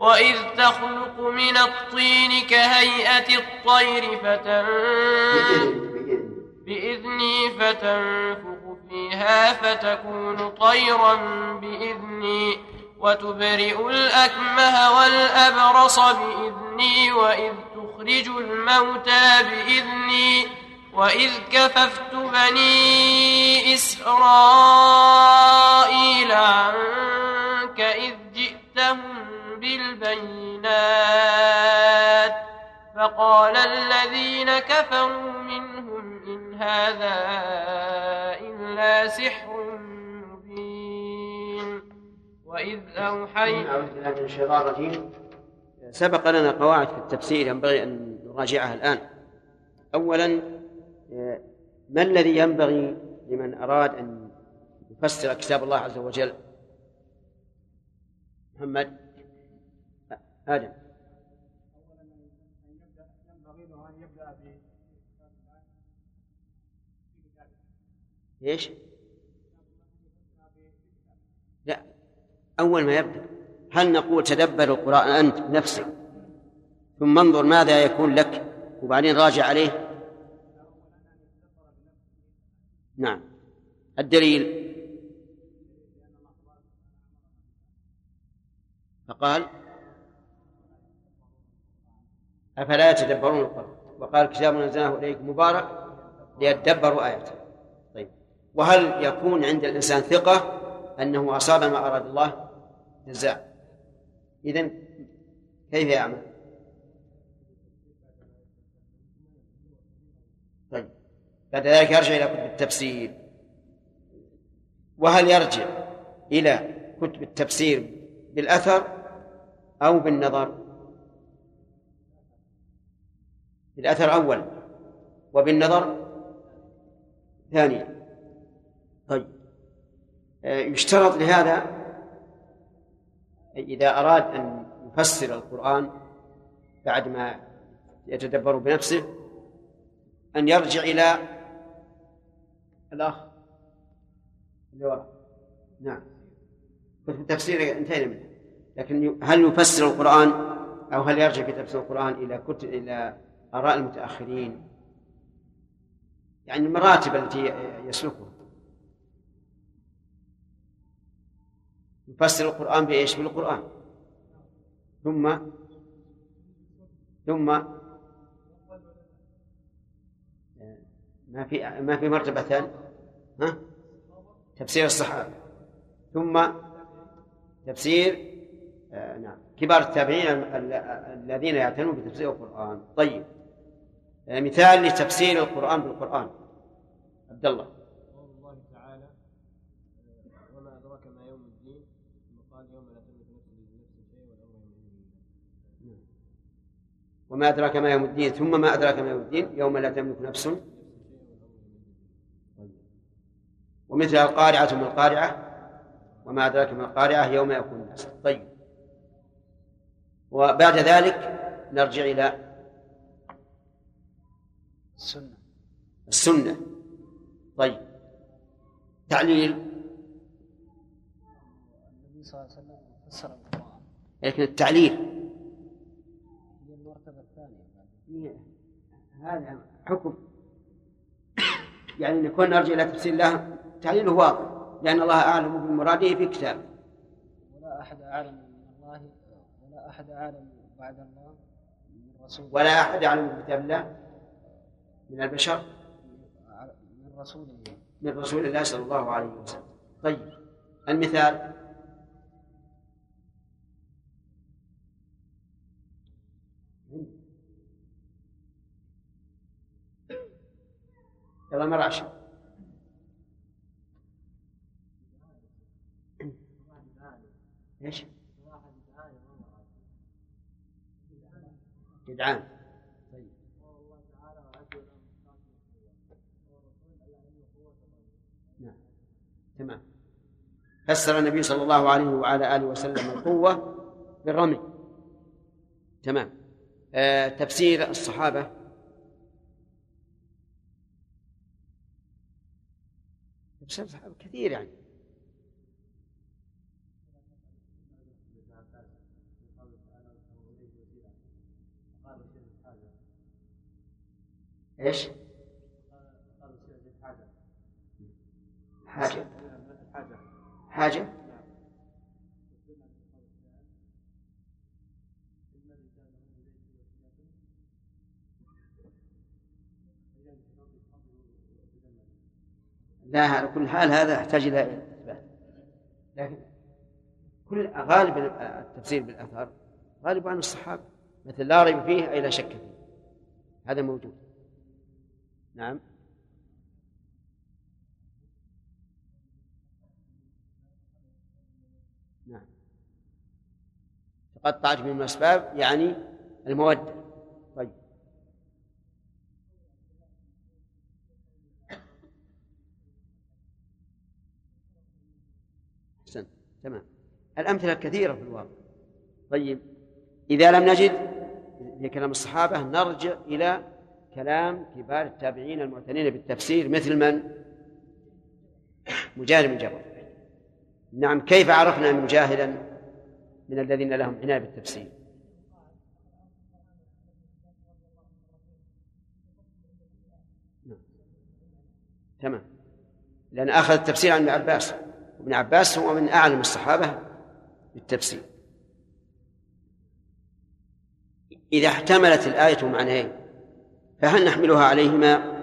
وإذ تخلق من الطين كهيئة الطير فتنفخ بإذني فتنفخ فيها فتكون طيرا بإذني وتبرئ الأكمه والأبرص بإذني وإذ تخرج الموتى بإذني وإذ كففت بني إسرائيل عنك إذ جئتهم بالبينات. فقال الذين كفروا منهم إن هذا إلا سحر مبين. وإذ أوحينا بالله من الشيطان الرجيم سبق لنا قواعد في التفسير ينبغي أن نراجعها الآن. أولا ما الذي ينبغي لمن أراد أن يفسر كتاب الله عز وجل؟ محمد. آدم. إيش؟ لا. أول ما يبدأ. هل نقول تدبر القرآن أنت بنفسك ثم انظر ماذا يكون لك وبعدين راجع عليه. نعم. الدليل. فقال أفلا يتدبرون القرآن؟ وقال كتاب نزلناه إليك مبارك ليتدبروا آياته. طيب. وهل يكون عند الإنسان ثقة أنه أصاب ما أراد الله؟ جزاء. إذن كيف يعمل؟ طيب. بعد ذلك يرجع إلى كتب التفسير. وهل يرجع إلى كتب التفسير بالأثر أو بالنظر؟ بالأثر أولا وبالنظر ثانيا. طيب. آه، يشترط لهذا إذا أراد أن يفسر القرآن بعد ما يتدبر بنفسه أن يرجع إلى الأخ اللي وراء نعم. كتب التفسير انتهينا منه. لكن هل يفسر القرآن أو هل يرجع في تفسير القرآن إلى كتب إلى آراء المتأخرين يعني المراتب التي يسلكها. يفسر القرآن بإيش؟ بالقرآن. ثم ثم ما في ما في مرتبة ثانية. ها؟ تفسير الصحابة. ثم تفسير آه نعم. كبار التابعين الذين يعتنون بتفسير القرآن. طيب. مثال لتفسير القرآن بالقرآن. عبد الله. قول الله تعالى وما أدراك ما يوم الدين ثم قال يوم لا تملك نفس لنفس شيء والأمر يومئذ وما أدراك ما يوم الدين ثم ما أدراك ما يوم الدين يوم لا تملك نفس ومثل القارعة من القارعة؟ وما أدراك ما القارعة يوم يكون الناس. طيب. وبعد ذلك نرجع إلى السنة. السنة. طيب. تعليل. النبي صلى الله عليه وسلم فسر القرآن لكن التعليل. هي المرتبة الثانية. هذا حكم. يعني نكون نرجع إلى تفسير الله. تعليله واضح. لأن الله أعلم بمراده في كتابه ولا أحد أعلم من الله أحد أعلم بعد الله من رسول ولا أحد أعلم الله من البشر؟ من رسوله من رسول الله صلى الله عليه وسلم. طيب المثال. يلا مراشد إيش؟ جدعان طيب. نعم. تمام. فسر النبي صلى الله عليه وعلى آله وسلم القوة بالرمي. تمام. آه تفسير الصحابة. تفسير الصحابة كثير يعني. إيش؟ حاجة. حاجة. لا على كل حال هذا يحتاج إلى إثبات. لكن كل غالب التفسير بالآثار غالب عن الصحابة مثل لا ريب فيه أي لا شك فيه. هذا موجود. نعم. نعم. تقطعت من الأسباب يعني المودة. طيب. أحسن تمام. الأمثلة كثيرة في الواقع. طيب. إذا لم نجد في كلام الصحابة نرجع إلى كلام كبار التابعين المعتنين بالتفسير مثل من؟ مجاهد بن جبر نعم كيف عرفنا مجاهدا من الذين لهم عناية بالتفسير؟ تمام. لأن أخذ التفسير عن ابن عباس. ابن عباس هو من أعلم الصحابة بالتفسير. إذا احتملت الآية معنيين. فهل نحملها عليهما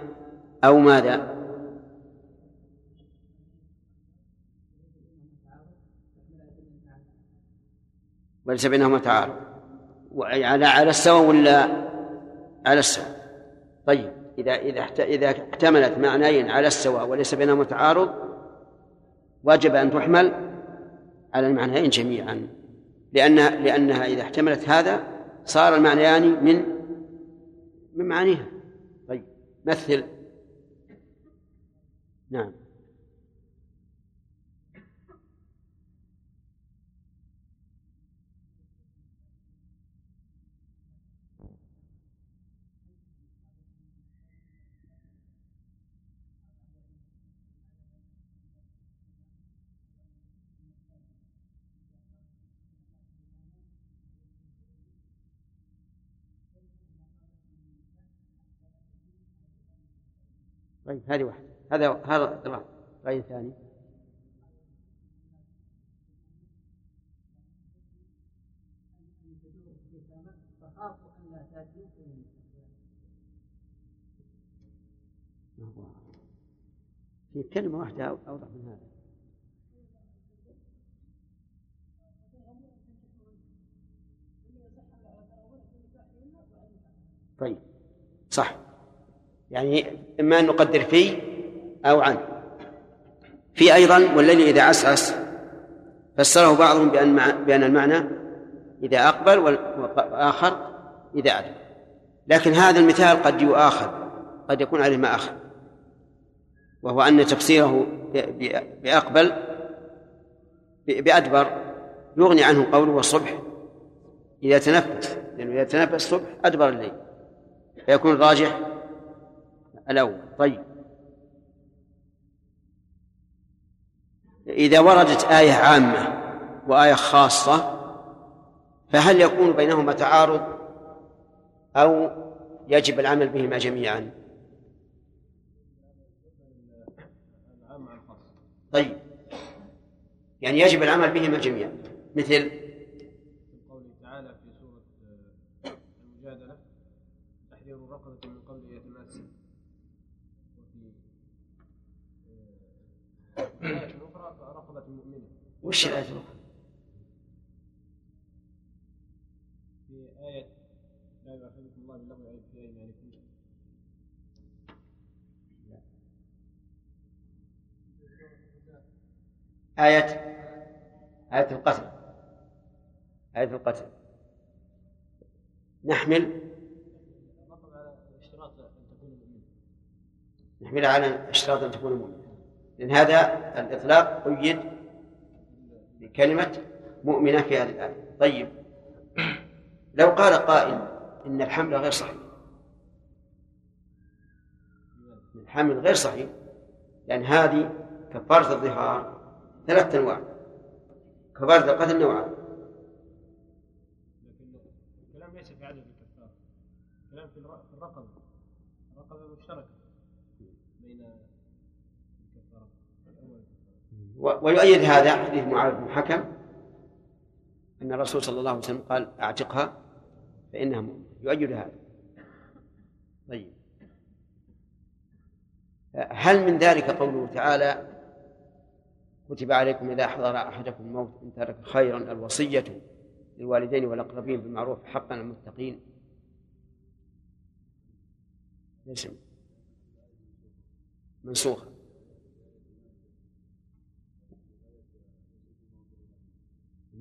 أو ماذا؟ وليس بينهما تعارض على على السواء ولا على السواء؟ طيب إذا إذا إذا احتملت معنيين على السواء وليس بينهما تعارض وجب أن تحمل على المعنيين جميعا. لأن لأنها إذا احتملت هذا صار المعنيان من من معانيها طيب. مثل. نعم. طيب هذه واحدة. هذا هذا الرأي الثاني في كلمة واحدة أوضح من هذا. طيب. صح. يعني إما أن نقدر في أو عن. في أيضا والليل إذا عسعس فسره بعضهم بأن بأن المعنى إذا أقبل والآخر إذا أدبر لكن هذا المثال قد يؤاخذ قد يكون عليه ما أخذ. وهو أن تفسيره بأقبل بأدبر يغني عنه قوله والصبح إذا تنفس. لأنه إذا تنفس الصبح أدبر الليل. فيكون الراجح الأول. طيب. إذا وردت آية عامة وآية خاصة فهل يكون بينهما تعارض؟ أو يجب العمل بهما جميعا؟ طيب. يعني يجب العمل بهما جميعا. مثل قوله تعالى في سورة المجادلة تحرير رقبة من قبل يتماس وفي آية أخرى رقبة مؤمنة وش الآية الأخرى؟ في آية لا يؤاخذكم الله باللغو في أيمانكم آية آية القتل. آية القتل. نحمل. نحمل على اشتراط أن تكون مؤمنة لأن هذا الإطلاق قيد بكلمة مؤمنة في هذه الآية. طيب. لو قال قائل إن الحمل غير صحيح. الحمل غير صحيح لأن هذه كفارة الظهار ثلاثة أنواع. كفارة القتل نوعان. الكلام ليس في عدد الكفار. الكلام في الر- في الرقبة. الرقبة مشتركة بين الكفارة الأول ويؤيد هذا حديث معاذ بن حكم أن الرسول صلى الله عليه وسلم قال أعتقها فإنها يؤيد هذا. طيب. هل من ذلك قوله تعالى كتب عليكم إذا حضر أحدكم الموت إن ترك خيرا الوصية للوالدين والأقربين بالمعروف حقا المتقين؟ ليس منسوخة؟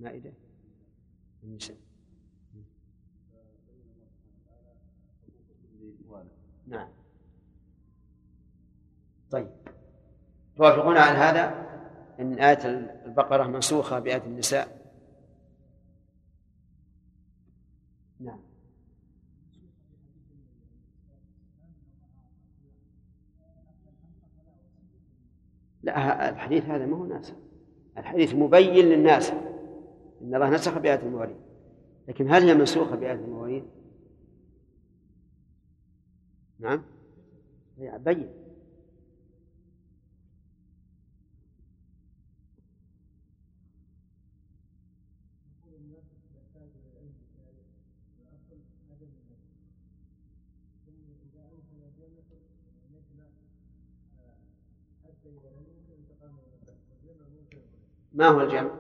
المائدة. النساء نعم. طيب. توافقون على هذا؟ أن آية البقرة منسوخة بآية النساء؟ نعم. لا الحديث هذا ما هو ناسخ. الحديث مبين للناس. إن الله نسخ بآية المواليد لكن هل هي منسوخة بآية المواليد؟ نعم هي بين ما هو الجمع؟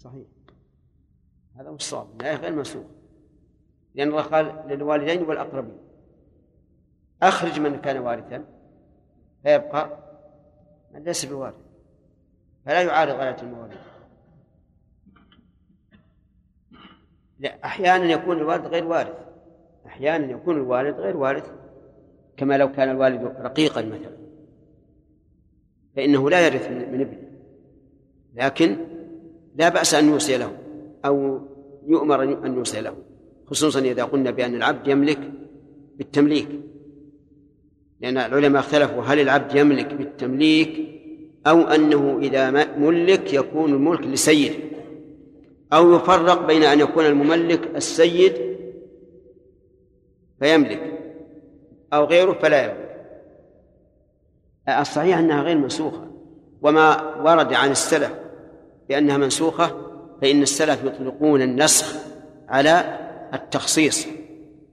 صحيح هذا هو الصواب غير منسوخ لأن الله قال للوالدين والأقربين أخرج من كان وارثا فيبقى من ليس بوارث فلا يعارض آية المواريث. لا أحيانا يكون الوالد غير وارث أحيانا يكون الوالد غير وارث كما لو كان الوالد رقيقا مثلا. فإنه لا يرث من ابنه لكن لا بأس أن يوصي له أو يؤمر أن يوصي له خصوصا إذا قلنا بأن العبد يملك بالتمليك. لأن العلماء اختلفوا هل العبد يملك بالتمليك أو أنه إذا ملك يكون الملك لسيده أو يفرق بين أن يكون المملك السيد فيملك أو غيره فلا يملك. الصحيح أنها غير منسوخة وما ورد عن السلف بأنها منسوخة فإن السلف يطلقون النسخ على التخصيص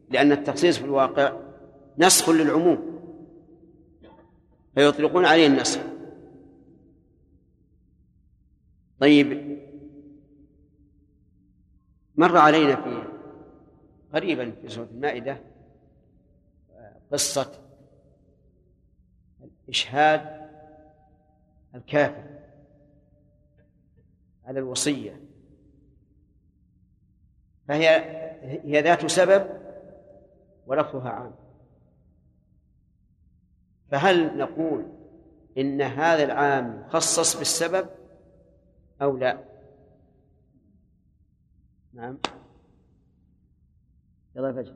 لأن التخصيص في الواقع نسخ للعموم. فيطلقون عليه النسخ. طيب مر علينا في قريبا في سورة المائدة قصة إشهاد الكافر على الوصية. فهي هي ذات سبب ولفظها عام. فهل نقول إن هذا العام يخصص بالسبب أو لا؟ نعم. يلا فجر.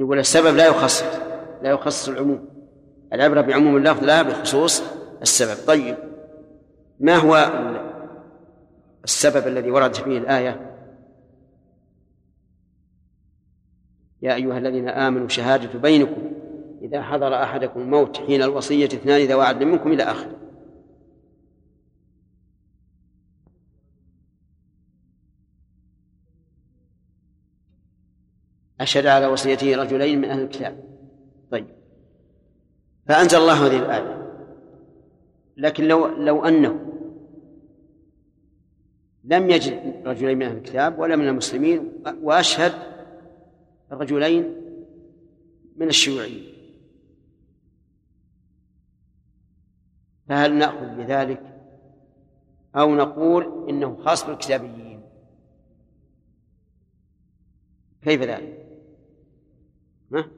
يقول السبب لا يخصص لا يخصص العموم. العبرة بعموم اللفظ لا بخصوص السبب. طيب. ما هو السبب الذي وردت فيه الآية. يا أيها الذين آمنوا شهادة بينكم. إذا حضر أحدكم الموت حين الوصية اثنان ذوى عدل منكم إلى آخره أشهد على وصيته رجلين من أهل الكتاب. طيب. فأنزل الله هذه الآية. لكن لو لو أنه لم يجد رجلين من أهل الكتاب ولا من المسلمين وأشهد رجلين من الشيوعيين فهل نأخذ بذلك أو نقول إنه خاص بالكتابيين كيف ذلك؟ ها؟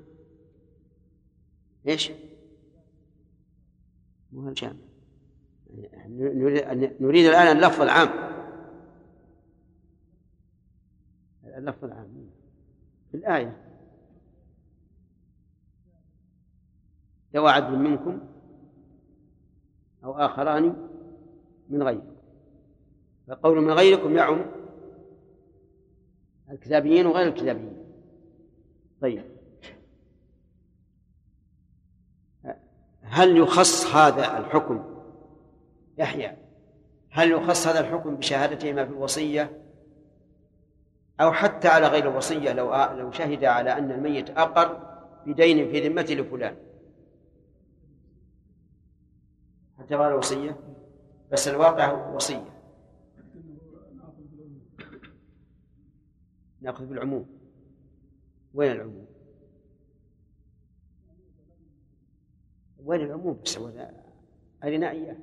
إيش؟ مو الجامع نريد الآن اللفظ العام اللفظ العام. في الآية. ذوى عدل منكم أو آخران من غيركم. فقول من غيركم يعم الكتابيين وغير الكتابيين. طيب. هل يخص هذا الحكم يحيى؟ هل يخص هذا الحكم بشهادتهما في الوصية؟ أو حتى على غير الوصية لو لو شهد على أن الميت أقر بدين في ذمته لفلان. حتى غير الوصية بس الواقع وصية. نأخذ بالعموم. وين العموم؟ وين العموم؟ بس أرنا إياه.